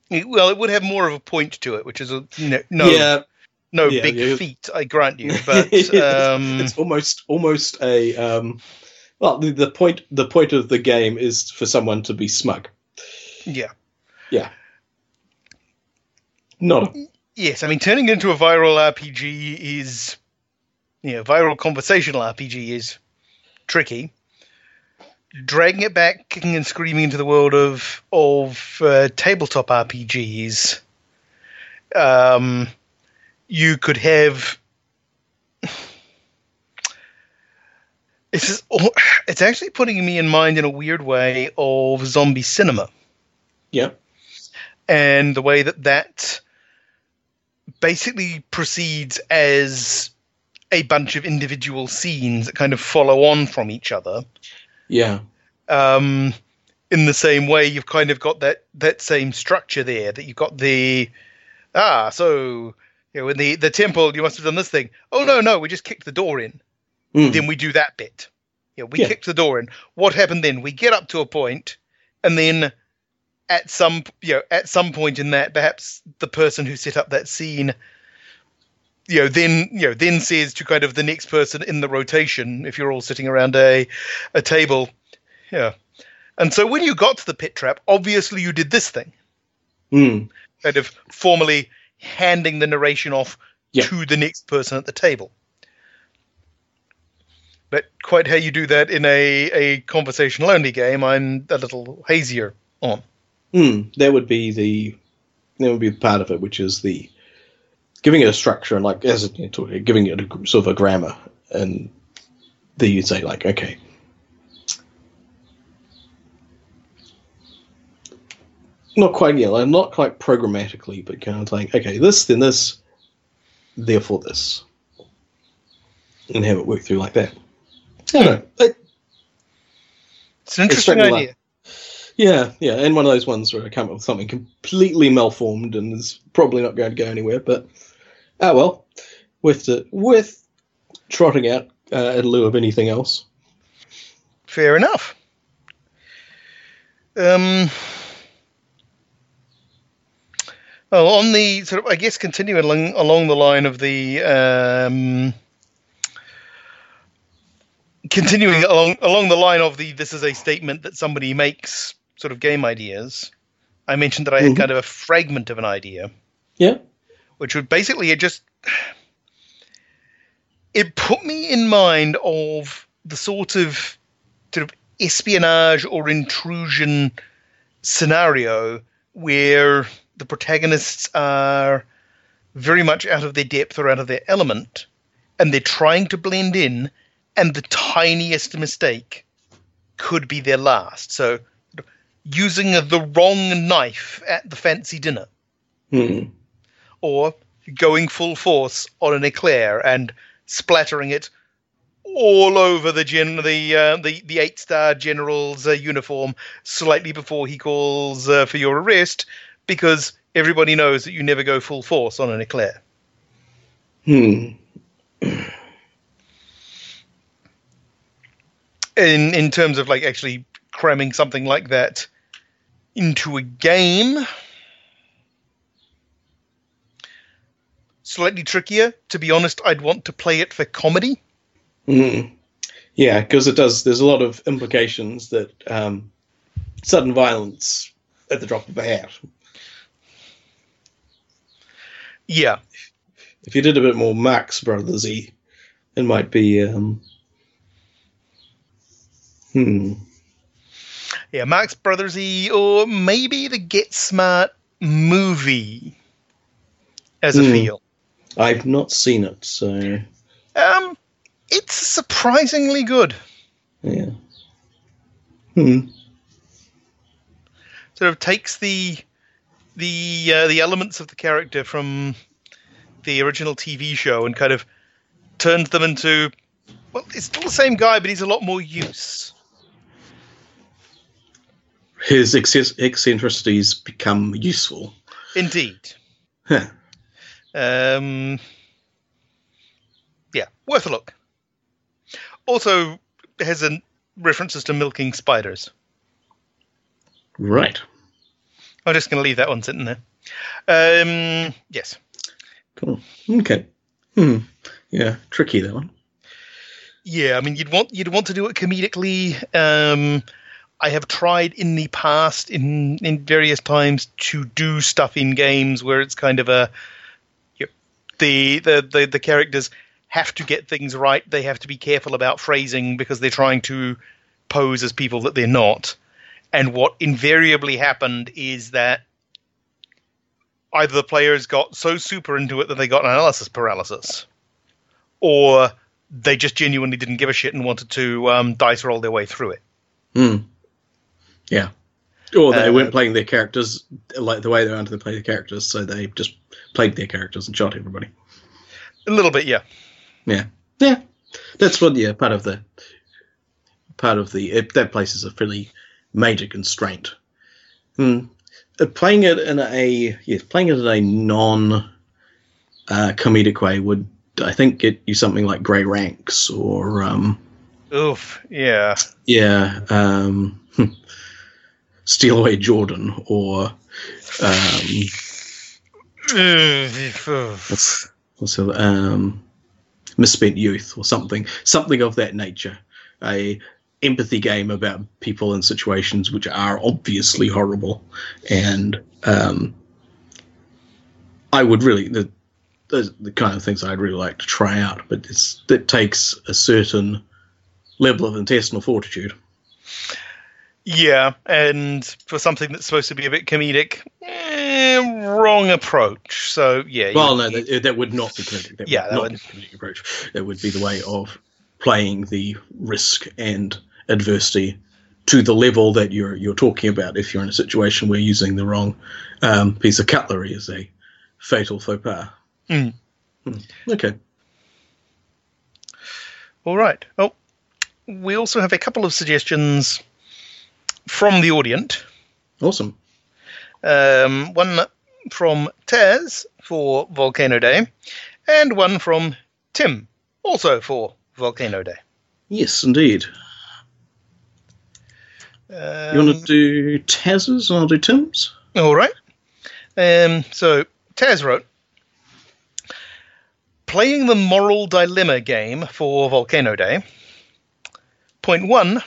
Well, it would have more of a point to it, which is a know, no Yeah, no yeah, big yeah. feat, I grant you. But it's, um, it's almost almost a um, well, the, the point the point of the game is for someone to be smug. yeah, Yeah, not a yes. I mean, turning into a viral RPG is, you know, viral conversational RPG is tricky. Dragging it back, kicking and screaming into the world of of uh, tabletop RPGs, um, you could have. It's just, it's actually putting me in mind in a weird way of zombie cinema yeah. and the way that that basically proceeds as a bunch of individual scenes that kind of follow on from each other. Yeah. Um, in the same way, you've kind of got that that same structure there. That you've got the ah, so you know, in the the temple, you must have done this thing. Oh no, no, we just kicked the door in. Mm. Then we do that bit. Yeah, we Yeah. kicked the door in. What happened then? We get up to a point, and then at some you know at some point in that, perhaps the person who set up that scene, you know, then you know then says to kind of the next person in the rotation, if you're all sitting around a a table, yeah. And so when you got to the pit trap, obviously you did this thing, Mm. kind of formally handing the narration off Yeah. to the next person at the table. But quite how you do that in a, a conversational only game, I'm a little hazier on. Mm. That would be the that would be part of it, which is the giving it a structure and like as you know, giving it a, sort of a grammar, and then you'd say like, okay, not quite yeah, like, not quite programmatically, but kind of like, okay, this then this, therefore this, and have it work through like that. I don't know. It- It's an interesting idea. Yeah, yeah, and one of those ones where I come up with something completely malformed and is probably not going to go anywhere. But ah, well, with the with trotting out uh, in lieu of anything else. Fair enough. Um, well, on the sort of, I guess, continuing along, along the line of the um, continuing along along the line of the this is a statement that somebody makes sort of game ideas. I mentioned that I had Mhm. kind of a fragment of an idea Yeah, which would basically it just it put me in mind of the sort of sort of espionage or intrusion scenario where the protagonists are very much out of their depth or out of their element and they're trying to blend in, and the tiniest mistake could be their last. So, using the wrong knife at the fancy dinner, Hmm. Or going full force on an eclair and splattering it all over the gen- the uh, the the eight star general's uh, uniform slightly before he calls uh, for your arrest because everybody knows that you never go full force on an eclair. Hmm. In in terms of like actually cramming something like that into a game. Slightly trickier. To be honest, I'd want to play it for comedy. Mm. Yeah, because it does. There's a lot of implications that um, sudden violence at the drop of a hat. Yeah, If you did a bit more Marx Brothersy, it might be. Um, hmm. Yeah, Marx Brothersy, or maybe the Get Smart movie as a Hmm. feel. I've not seen it, so Um, it's surprisingly good. yeah. Hmm. Sort of takes the the uh, the elements of the character from the original TV show and kind of turns them into well, it's still the same guy, but he's a lot more use. His eccentricities become useful. Indeed. Huh. Um, yeah, worth a look. Also has an references to milking spiders. Right. I'm just going to leave that one sitting there. Um, yes. Cool. Okay. Hmm. Yeah. Tricky that one. Yeah, I mean, you'd want you'd want to do it comedically. Um, I have tried in the past, in in various times, to do stuff in games where it's kind of a the, the the the characters have to get things right. They have to be careful about phrasing because they're trying to pose as people that they're not. And what invariably happened is that either the players got so super into it that they got analysis paralysis, or they just genuinely didn't give a shit and wanted to um, dice roll their way through it. Hmm. Yeah. Or they Uh, weren't playing their characters like the way they wanted to play the characters, so they just played their characters and shot everybody. A little bit, yeah. Yeah. Yeah. That's what. Yeah. Part of the. Part of the. It, that places a fairly major constraint. Hmm. Uh, playing it in a yes, playing it in a non uh, comedic way would I think get you something like Grey Ranks or um, Oof, yeah. yeah, um, Steal Away Jordan or um, what's what's the, um, Misspent Youth or something, something of that nature. A empathy game about people in situations which are obviously horrible, and um, I would really the, the the kind of things I'd really like to try out, but it's it takes a certain level of intestinal fortitude. Yeah, and for something that's supposed to be a bit comedic, eh, wrong approach. So, yeah. Well, you- no, that, that would not be comedic. That Yeah, would that not would- be comedic approach. That would be the way of playing the risk and adversity to the level that you're you're talking about. If you're in a situation where using the wrong um, piece of cutlery is a fatal faux pas. Mm. Hmm. Okay. All right. Well, we also have a couple of suggestions from the audience. Awesome. Um, one from Taz for Volcano Day, and one from Tim, also for Volcano Day. Yes, indeed. Um, You want to do Taz's and I'll do Tim's? All right. Um, so Taz wrote, playing the moral dilemma game for Volcano Day. Point one: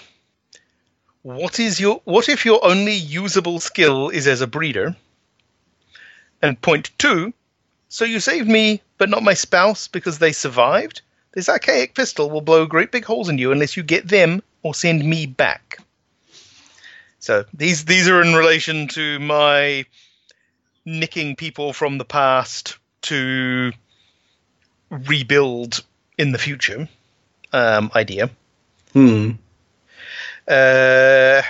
What is your what if your only usable skill is as a breeder? And point two: So you saved me, but not my spouse because they survived. This archaic pistol will blow great big holes in you unless you get them or send me back. So these these are in relation to my nicking people from the past to rebuild in the future um, idea. Hmm. Uh,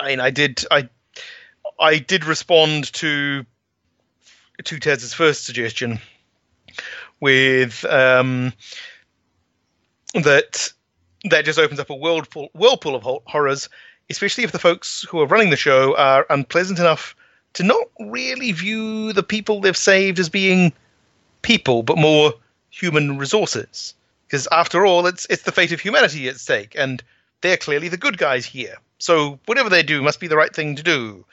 I mean, I did, I, I did respond to to Taz's first suggestion with um, that that just opens up a whirlpool, whirlpool of horrors, especially if the folks who are running the show are unpleasant enough to not really view the people they've saved as being people, but more human resources. Because after all, it's it's the fate of humanity at stake, and they're clearly the good guys here. So whatever they do must be the right thing to do.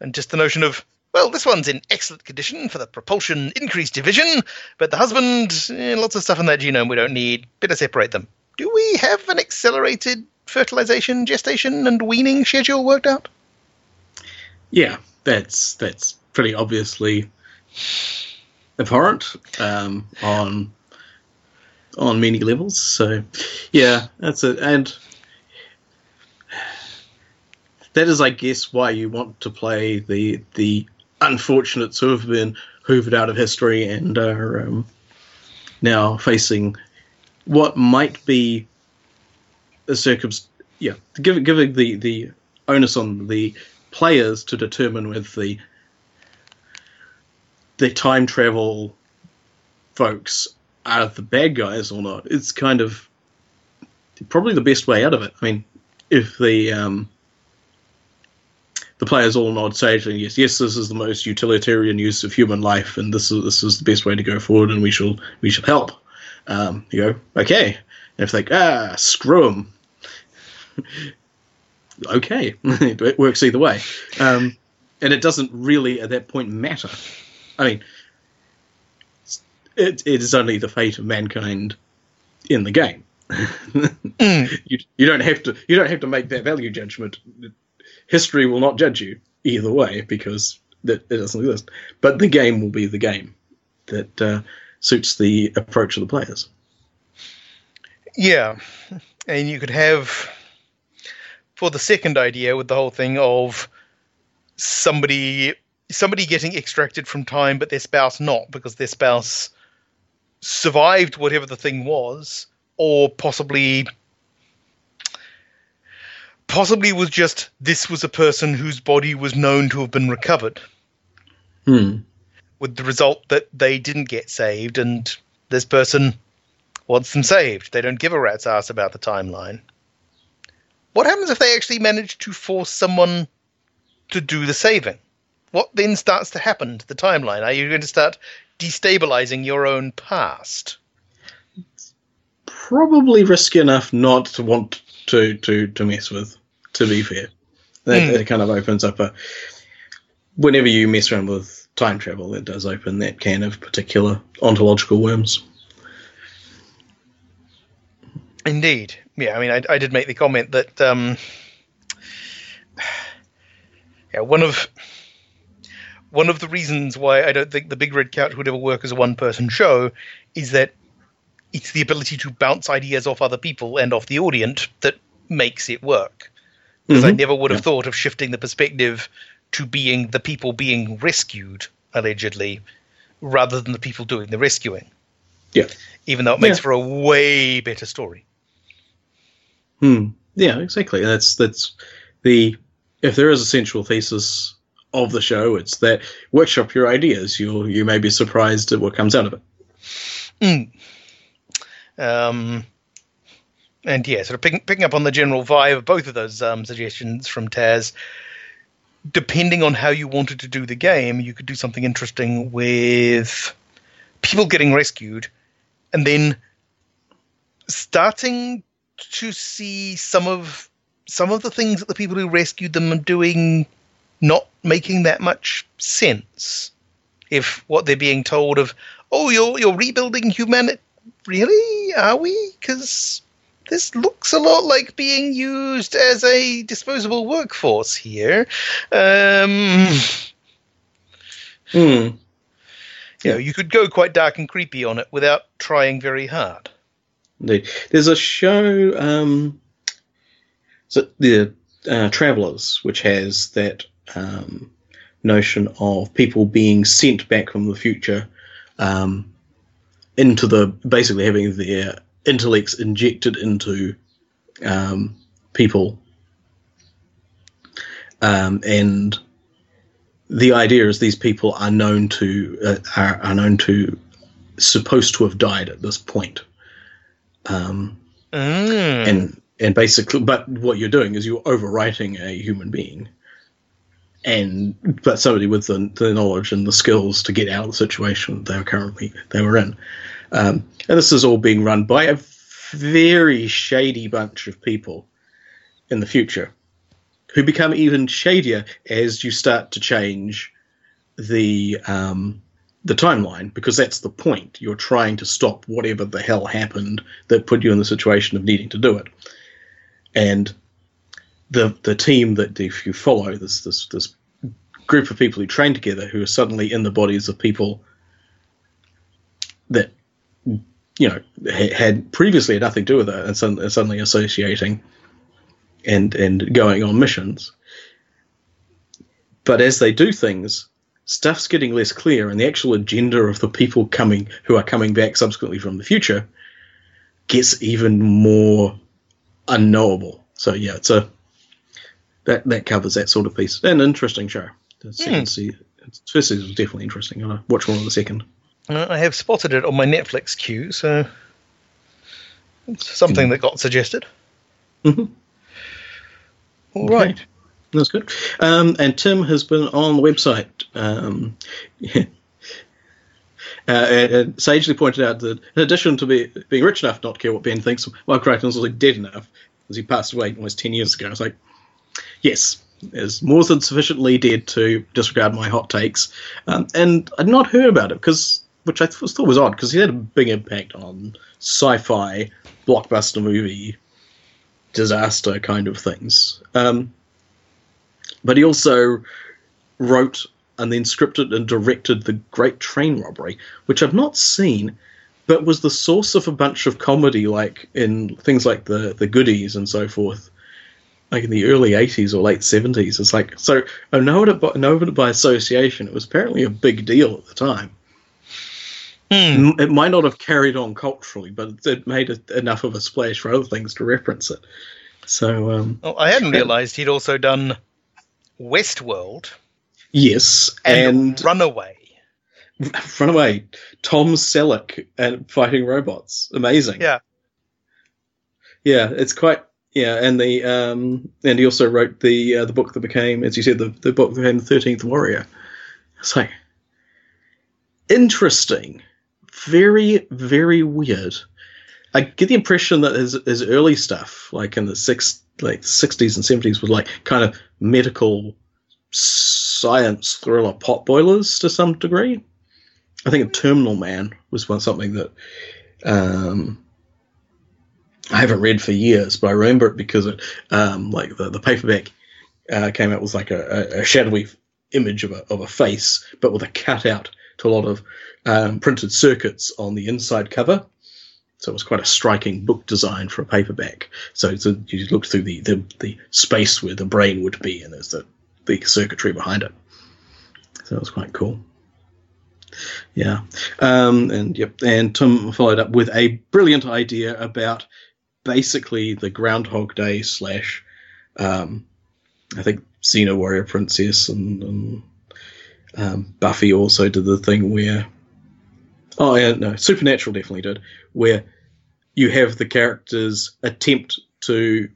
And just the notion of, well, this one's in excellent condition for the propulsion increased division, but the husband, eh, lots of stuff in their genome we don't need. Better separate them. Do we have an accelerated fertilization, gestation, and weaning schedule worked out? Yeah, that's that's pretty obviously abhorrent um, on on many levels. So, yeah, that's it. And that is, I guess, why you want to play the the unfortunates who have been hoovered out of history and are um, now facing what might be a circumstance. Yeah, giving giving the the onus on the players to determine whether the the time travel folks are the bad guys or not. It's kind of probably the best way out of it. I mean, if the um, the players all nod sagely, yes, yes, this is the most utilitarian use of human life, and this is this is the best way to go forward, and we shall we shall help. Um, you go, okay. And if they ah, screw them, okay, it works either way. Um, and it doesn't really at that point matter. I mean, it, it is only the fate of mankind in the game. Mm. you, you don't have to you don't have to make that value judgment. History will not judge you either way because that it doesn't exist. But the game will be the game that uh, suits the approach of the players. Yeah, and you could have for the second idea with the whole thing of somebody somebody getting extracted from time, but their spouse not because their spouse survived whatever the thing was, or possibly possibly was just this was a person whose body was known to have been recovered Hmm. with the result that they didn't get saved and this person wants them saved. They don't give a rat's ass about the timeline. What happens if they actually manage to force someone to do the saving? What then starts to happen to the timeline? Are you going to start destabilizing your own past? Probably risky enough not to want to to to mess with. To be fair, that, Hmm. that kind of opens up a. Whenever you mess around with time travel, it does open that can of particular ontological worms. Indeed. Yeah, I mean, I, I did make the comment that um, yeah, one of one of the reasons why I don't think the Big Red Couch would ever work as a one-person show is that it's the ability to bounce ideas off other people and off the audience that makes it work. Because I Mhm. never would have Yeah. thought of shifting the perspective to being the people being rescued, allegedly, rather than the people doing the rescuing. Yeah. Even though it makes Yeah. for a way better story. Hmm. Yeah, exactly. That's that's the if there is a central thesis of the show, it's that workshop your ideas. You you may be surprised at what comes out of it. Mm. Um, and yeah, sort of picking, picking up on the general vibe of both of those um, suggestions from Taz. Depending on how you wanted to do the game, you could do something interesting with people getting rescued, and then starting to see some of some of the things that the people who rescued them are doing not making that much sense. If what they're being told of, oh, you're you're rebuilding humanity, really? Are we? Because this looks a lot like being used as a disposable workforce here. Um, Hmm. you know, you could go quite dark and creepy on it without trying very hard. Indeed. There's a show, um, so the uh, Travelers, which has that um, notion of people being sent back from the future um, into the basically having their intellects injected into um, people, um, and the idea is these people are known to uh, are, are known to supposed to have died at this point. Um, Mm. and and basically, but what you're doing is you're overwriting a human being, and but somebody with the, the knowledge and the skills to get out of the situation they were currently they were in, um, and this is all being run by a very shady bunch of people in the future, who become even shadier as you start to change the um, the timeline because that's the point. You're trying to stop whatever the hell happened that put you in the situation of needing to do it. And the the team that if you follow this this this group of people who train together who are suddenly in the bodies of people that you know had previously had nothing to do with it and suddenly, suddenly associating and and going on missions. But as they do things, stuff's getting less clear, and the actual agenda of the people coming who are coming back subsequently from the future gets even more unknowable. So yeah, it's a that that covers that sort of piece. An interesting show. The second Hmm. season, first season was definitely interesting. I'll watch more of the second. Uh, I have spotted it on my Netflix queue, so it's something Hmm. that got suggested. Mhm. All Okay. right. That's good. Um, and Tim has been on the website. Um, uh, and, and sagely pointed out that in addition to be, being rich enough not to care what Ben thinks, Mark Crichton was also dead enough because he passed away almost 10 years ago. I was like, yes, is more than sufficiently dead to disregard my hot takes. Um, and I'd not heard about it because, which I th- thought was odd because he had a big impact on sci-fi blockbuster movie disaster kind of things. Um, but he also wrote and then scripted and directed the Great Train Robbery, which I've not seen, but was the source of a bunch of comedy, like in things like the the Goodies and so forth, like in the early '80s or late '70s. It's like so I know it by, know it by association. It was apparently a big deal at the time. Hmm. It might not have carried on culturally, but it- made it enough of a splash for other things to reference it. So um, Oh, I hadn't realised he'd also done Westworld yes, and, and Runaway. Run away. Tom Selleck and fighting robots. Amazing. Yeah. Yeah, it's quite yeah, and the um and he also wrote the uh, the book that became, as you said, the, the book that became the Thirteenth Warrior. It's like interesting. Very, very weird. I get the impression that his his early stuff, like in the six like sixties and seventies, was like kind of medical science thriller pot boilers to some degree. I think Terminal Man was one something that um, I haven't read for years, but I remember it because it um, like the the paperback uh, came out with like a, a shadowy image of a of a face, but with a cutout to a lot of um, printed circuits on the inside cover. So it was quite a striking book design for a paperback. So, so you looked through the, the, the space where the brain would be, and there's the, the circuitry behind it. So it was quite cool. Yeah. Um, and yep. And Tim followed up with a brilliant idea about basically the Groundhog Day slash, um, I think Xena Warrior Princess and, and um, Buffy also did the thing where, oh yeah, no, Supernatural definitely did, where you have the characters attempt to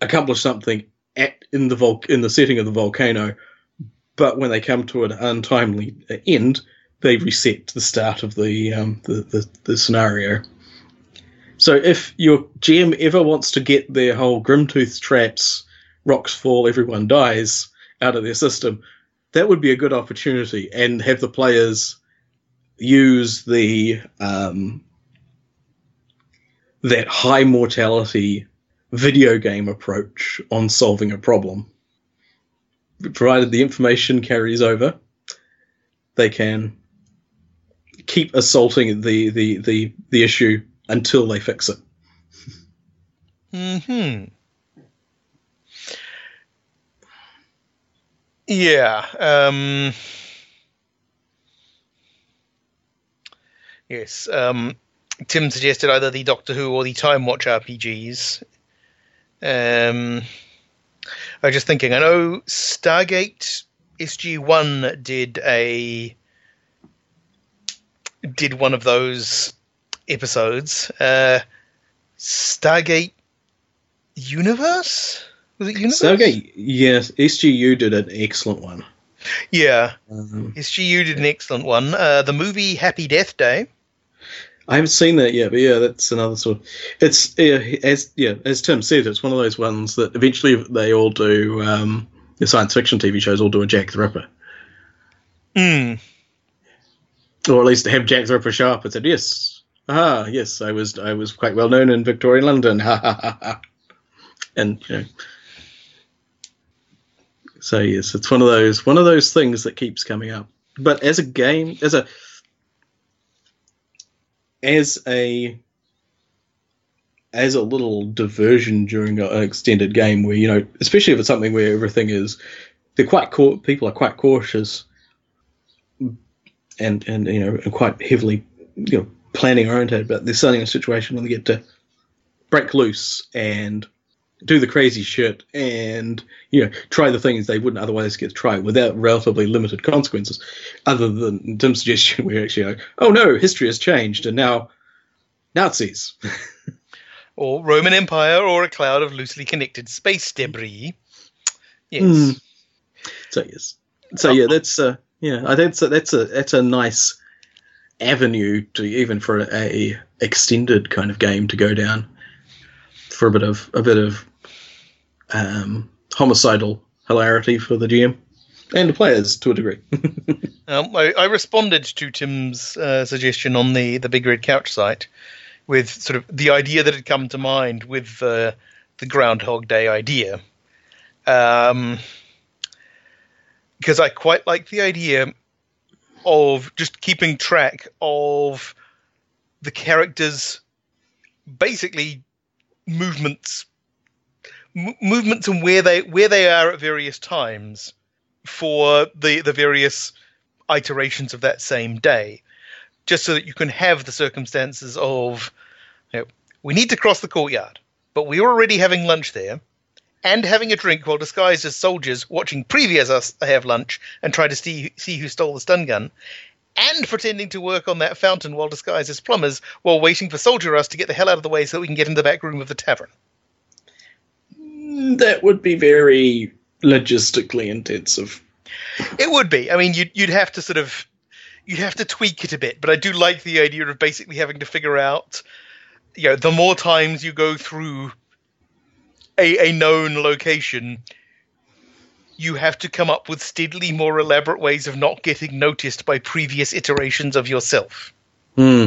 accomplish something at in the vol- in the setting of the volcano, but when they come to an untimely end, they reset the start of the um, the, the, the scenario. So if your GM ever wants to get their whole Grimtooth traps, rocks fall, everyone dies out of their system, that would be a good opportunity, and have the players use the um, that high mortality video game approach on solving a problem. Provided the information carries over, they can keep assaulting the, the, the, the issue until they fix it. Hmm. Yeah. Um, Yes. Um, Tim suggested either the Doctor Who or the Time Watch RPGs. Um, I was just thinking. I know Stargate SG One did a did one of those episodes. Uh, Stargate Universe was it Universe? Stargate, yes, SGU did an excellent one. Yeah, Um, SGU did an excellent one. Uh, the movie Happy Death Day. I haven't seen that yet, but yeah, that's another sort. Of, it's yeah, as yeah, as Tim said, it's one of those ones that eventually they all do. Um, the science fiction TV shows all do a Jack the Ripper, Hmm. or at least have Jack the Ripper show up and said, "Yes, ah, yes, I was I was quite well known in Victorian London." Ha ha ha ha. And you know, so yes, it's one of those one of those things that keeps coming up. But as a game, as a as a as a little diversion during an extended game where you know especially if it's something where everything is they're quite people are quite cautious and and you know and quite heavily you know planning oriented but they're suddenly in a situation when they get to break loose and do the crazy shit and you know try the things they wouldn't otherwise get to try without relatively limited consequences other than Tim's suggestion where actually like oh no history has changed and now Nazis Or Roman Empire, or a cloud of loosely connected space debris. Yes. Hmm. So yes. So yeah, that's uh, yeah. I think that's a, that's a that's a nice avenue to even for a, a extended kind of game to go down for a bit of a bit of um, homicidal hilarity for the GM and the players to a degree. Um, I, I responded to Tim's uh, suggestion on the, the Big Red Couch site with sort of the idea that had come to mind with uh, the Groundhog Day idea. Um, because I quite like the idea of just keeping track of the characters' basically movements, m- movements and where they where they are at various times for the the various iterations of that same day, just so that you can have the circumstances of, you know, we need to cross the courtyard, but we are already having lunch there, and having a drink while disguised as soldiers, watching previous us have lunch and try to see see who stole the stun gun. And pretending to work on that fountain while disguised as plumbers, while waiting for Soldier Us to get the hell out of the way so that we can get in the back room of the tavern. Mm, that would be very logistically intensive. It would be. I mean, you'd you'd have to sort of you'd have to tweak it a bit, but I do like the idea of basically having to figure out, you know, the more times you go through a a known location, you have to come up with steadily more elaborate ways of not getting noticed by previous iterations of yourself. Hmm.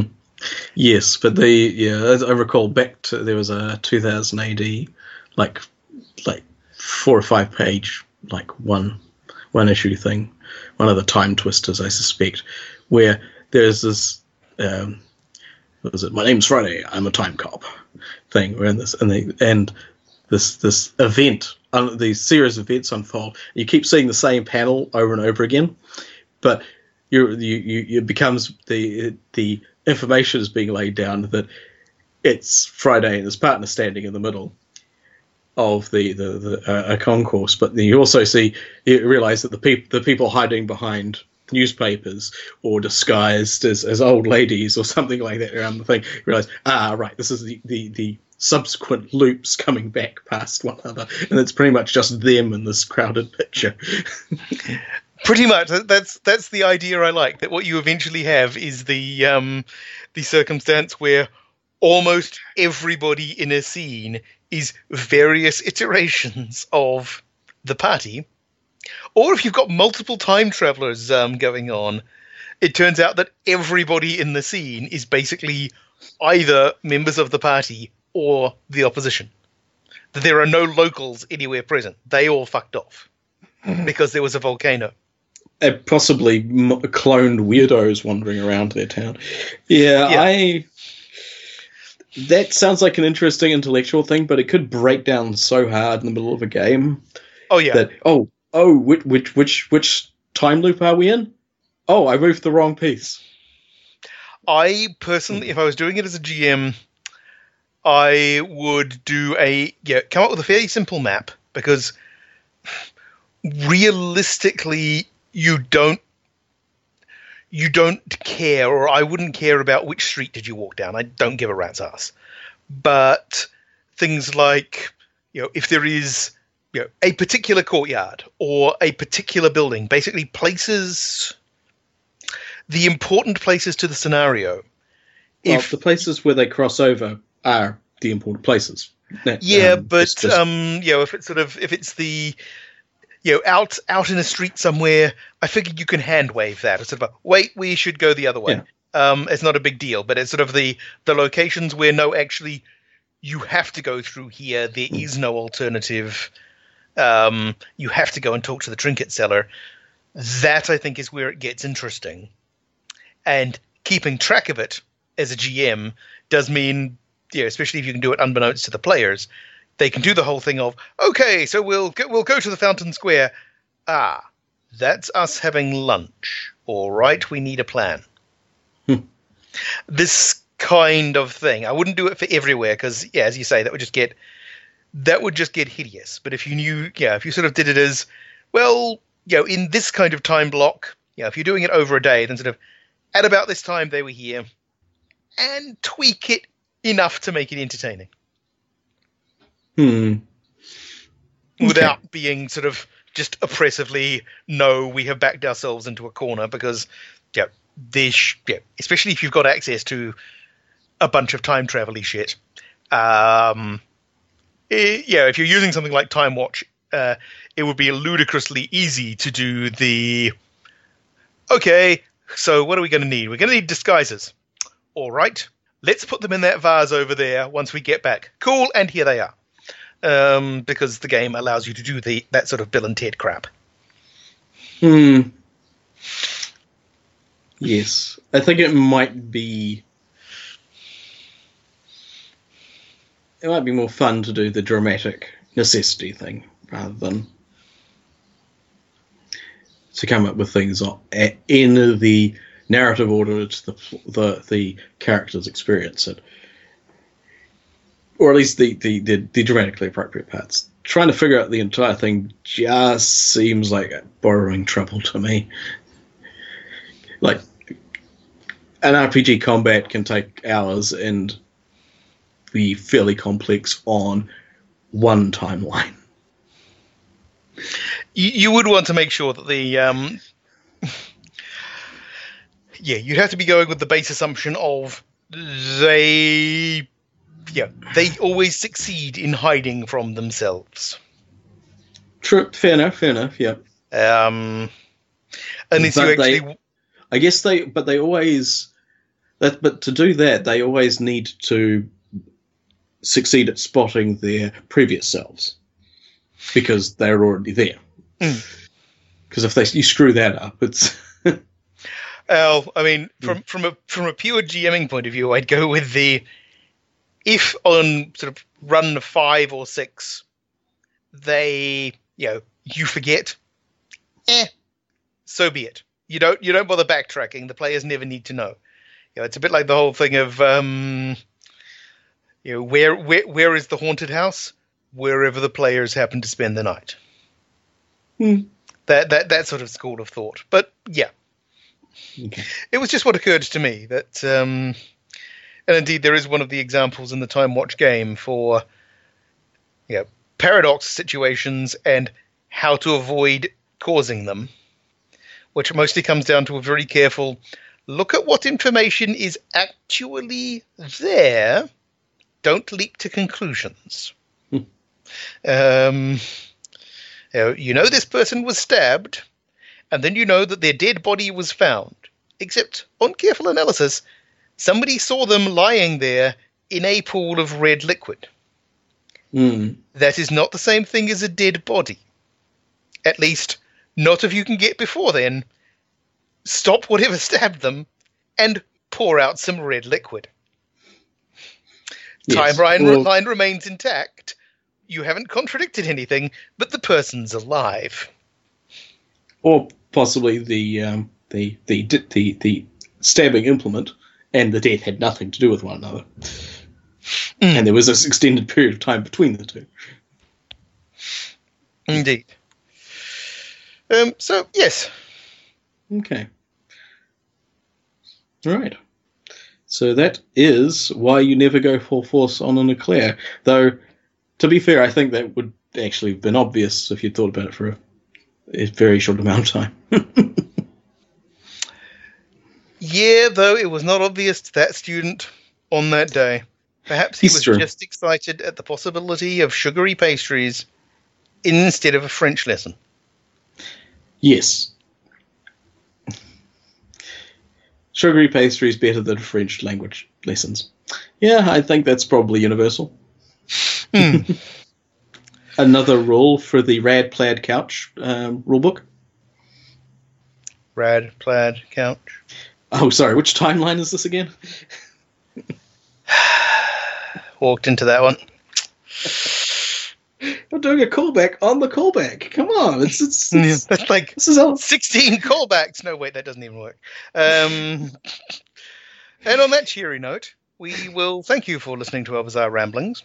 Yes, but the yeah, I recall back to there was a 2000 AD, like like four or five page like one one issue thing, one of the time twisters I suspect, where there's this um, what was it? My name's Friday. I'm a time cop thing. We're in this and they and this this event, uh, these series of events unfold. You keep seeing the same panel over and over again, but you you it becomes the the information is being laid down that it's Friday and his partner standing in the middle of the the, the uh, a concourse, but you also see you realize that the people the people hiding behind newspapers or disguised as, as old ladies or something like that around the thing realize ah right this is the, the the subsequent loops coming back past one another and it's pretty much just them in this crowded picture Pretty much. That's that's the idea I like. That what you eventually have is the um, the circumstance where almost everybody in a scene is various iterations of the party. Or if you've got multiple time travelers um, going on, it turns out that everybody in the scene is basically either members of the party or the opposition. That there are no locals anywhere present. They all fucked off mm-hmm. because there was a volcano. and possibly m- cloned weirdos wandering around their town. Yeah, Yeah. I. That sounds like an interesting intellectual thing, but it could break down so hard in the middle of a game Oh yeah, that oh oh which which which which time loop are we in? Oh, I moved the wrong piece. I personally, if I was doing it as a GM, I would do a yeah, come up with a fairly simple map because realistically, you don't you don't care, or I wouldn't care about which street did you walk down. I don't give a rat's ass. But things like you know, if there is you know a particular courtyard or a particular building, basically places the important places to the scenario. Well, If the places where they cross over are the important places. Yeah, um, but just- um, you know, if it's sort of if it's the you know out out in a street somewhere, I figured you can hand wave that. It's sort of a, wait, we should go the other way. Um, it's not a big deal, but it's sort of the the locations where no, actually, you have to go through here. There is no alternative. Um, you have to go and talk to the trinket seller. That I think is where it gets interesting, and keeping track of it as a GM does mean, you know, especially if you can do it unbeknownst to the players, they can do the whole thing of, okay, so we'll go, we'll go to the fountain square. Ah, that's us having lunch. All right, we need a plan. Hmm. This kind of thing. I wouldn't do it for everywhere because, yeah, as you say, that would just get that would just get hideous. But if you knew, yeah, if you sort of did it as, well, you know, in this kind of time block, you know, if you're doing it over a day, then sort of at about this time they were here, and tweak it enough to make it entertaining. Hmm. without being sort of just oppressively no we have backed ourselves into a corner because yeah this yeah especially if you've got access to a bunch of time travel shit. Um eh, yeah if you're using something like time watch uh it would be ludicrously easy to do the okay so what are we going to need? We're going to need disguises. All right let's put them in that vase over there once we get back cool and here they are um, because the game allows you to do the that sort of Bill and Ted crap. Hmm. Yes, I think it might be. It might be more fun to do the dramatic necessity thing rather than to come up with things in the narrative order to the the the characters experience it, or at least the the, the, the dramatically appropriate parts. Trying to figure out the entire thing just seems like borrowing trouble to me. Like an RPG combat can take hours and be fairly complex on one timeline. You, you would want to make sure that the um, yeah, you'd have to be going with the base assumption of they yeah they always succeed in hiding from themselves. True, fair enough, fair enough. Yeah, Um, unless you But they- actually I guess they, but they always, that, but to do that, they always need to succeed at spotting their previous selves because they're already there. Mm. Because if they you screw that up, it's Oh, I mean, from from a from a pure GMing point of view, I'd go with the if on sort of run five or six, they you know you forget, eh, so be it. You don't you don't bother backtracking. The players never need to know. You know, it's a bit like the whole thing of um, you know where where where is the haunted house? Wherever the players happen to spend the night. Hmm. That that that sort of school of thought. But yeah, okay. it was just what occurred to me that, um, and indeed there is one of the examples in the Time Watch game for, you know, paradox situations and how to avoid causing them, which mostly comes down to a very careful look at what information is actually there. Don't leap to conclusions. Hmm. um, you know, you know this person was stabbed, and then you know that their dead body was found. Except, on careful analysis, somebody saw them lying there in a pool of red liquid. Mm. That is not the same thing as a dead body. At least, not if you can get before then. Stop whatever stabbed them and pour out some red liquid. Yes. Timeline Well, line remains intact. You haven't contradicted anything, but the person's alive. or possibly the um, the, the the the stabbing implement and the death had nothing to do with one another. Mm. And there was this extended period of time between the two. Indeed. Um, so yes, Okay. All right. So that is why you never go full force on an eclair. Though, to be fair, I think that would actually have been obvious if you'd thought about it for a, a very short amount of time. yeah, though it was not obvious to that student on that day. Perhaps he It's was true. just excited at the possibility of sugary pastries instead of a French lesson. yes. Sugary pastries better than French language lessons. Yeah, I think that's probably universal. Hmm. Another rule for the Rad Plaid Couch um, rulebook. Rad plaid couch. Oh, sorry, which timeline is this again? Walked into that one. I'm doing a callback on the callback. Come on, it's it's, it's That's like this is all. 16 callbacks. No, wait, that doesn't even work. Um, and on that cheery note, we will thank you for listening to our bizarre ramblings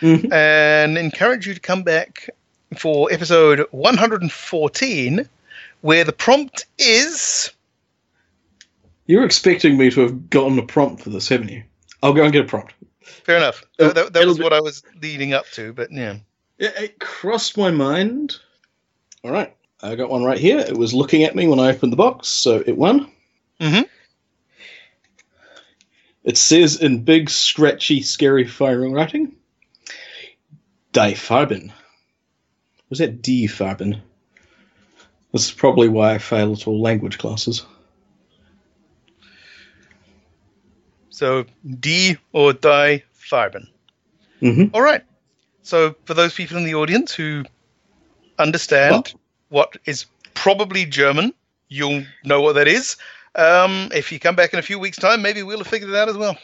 Mhm. and encourage you to come back for episode 114, where the prompt is. You're expecting me to have gotten a prompt for this, haven't you? I'll go and get a prompt. Fair enough. It'll- that that was what I was leading up to, but yeah. It, it crossed my mind. All right, I got one right here. It was looking at me when I opened the box, so it won. Mhm. It says in big, scratchy, scary, firing writing, Die Farben. Was that D Farben? This is probably why I failed at all language classes. So D or die Farben. Mhm. All right. So for those people in the audience who understand what is probably German, you'll know what that is. Um, if you come back in a few weeks' time, maybe we'll have figured it out as well.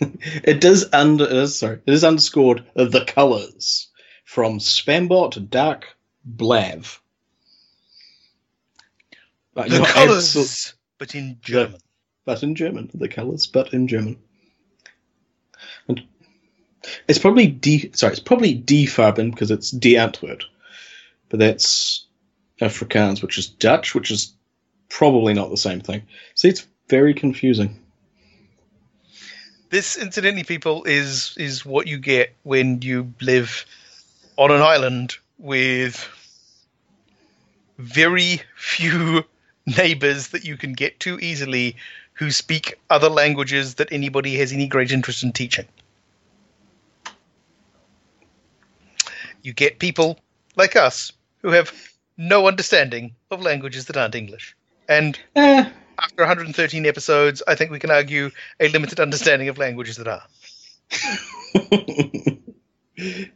It does under is, sorry, it is underscored the colours from Spambot Dark Blav. But The colours, absol- but in German. but in German. The colours, but in German. And it's probably D. Sorry, it's probably D Farben because it's D Antwoord, but that's Afrikaans, which is Dutch, which is probably not the same thing. See, it's very confusing. This, incidentally, people, is is what you get when you live on an island with very few neighbors that you can get to easily who speak other languages that anybody has any great interest in teaching. You get people like us who have no understanding of languages that aren't English. And Eh, after 113 episodes, I think we can argue a limited understanding of languages that are.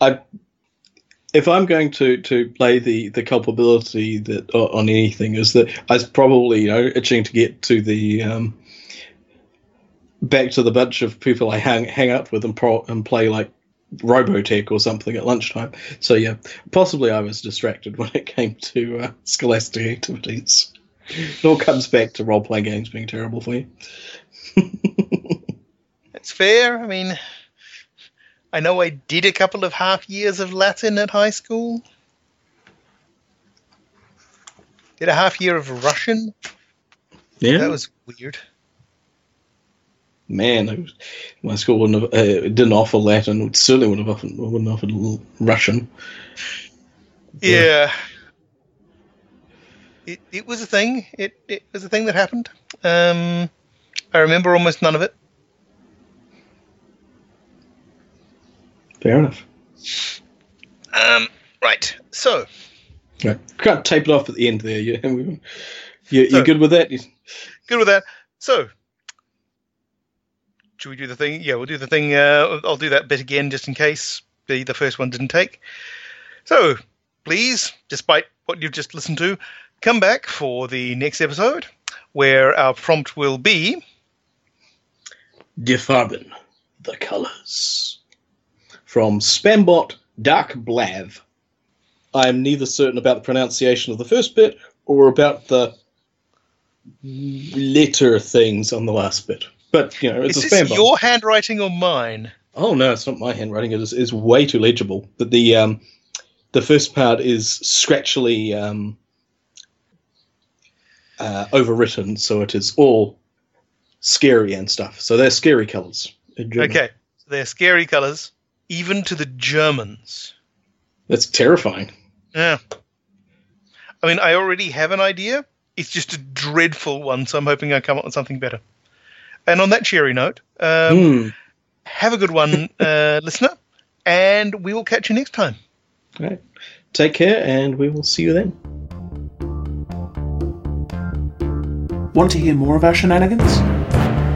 I, if I'm going to, to play the, the culpability that on anything is that I was probably you know itching to get to the um, back to the bunch of people I hang hang out with and pro, and play like Robotech or something at lunchtime. So yeah, possibly I was distracted when it came to uh, scholastic activities. It all comes back to role playing games being terrible for you. It's fair. I mean, I know I did a couple of half years of Latin at high school. Did a half year of Russian. Yeah, That was weird. Man, was, my school wouldn't have, uh, didn't offer Latin. It certainly wouldn't have offered, wouldn't have offered Russian. Yeah. It it was a thing. It it was a thing that happened. Um, I remember almost none of it. Fair enough. Um, right. So Right. Can't tape it off at the end there. You, you, you, So- good with that? Good with that. So, should we do the thing? Yeah, we'll do the thing. Uh, I'll do that bit again just in case the the first one didn't take. So, please, despite what you've just listened to, come back for the next episode where our prompt will be Die Farben, the colours. From Spambot Dark Blav. I'm neither certain about the pronunciation of the first bit or about the letter things on the last bit. But you know, it's Is a spam your handwriting or mine? Oh no, it's not my handwriting. It is, is way too legible. But the um, the first part is scratchily um, uh, overwritten, so it is all scary and stuff. So they're scary colours. Okay, they're scary colours, even to the Germans. that's terrifying. Yeah. I mean, I already have an idea. It's just a dreadful one, so I'm hoping I come up with something better. And on that cheery note, um, Hmm. have a good one, uh, listener, and we will catch you next time. Right. Take care, and we will see you then. Want to hear more of our shenanigans?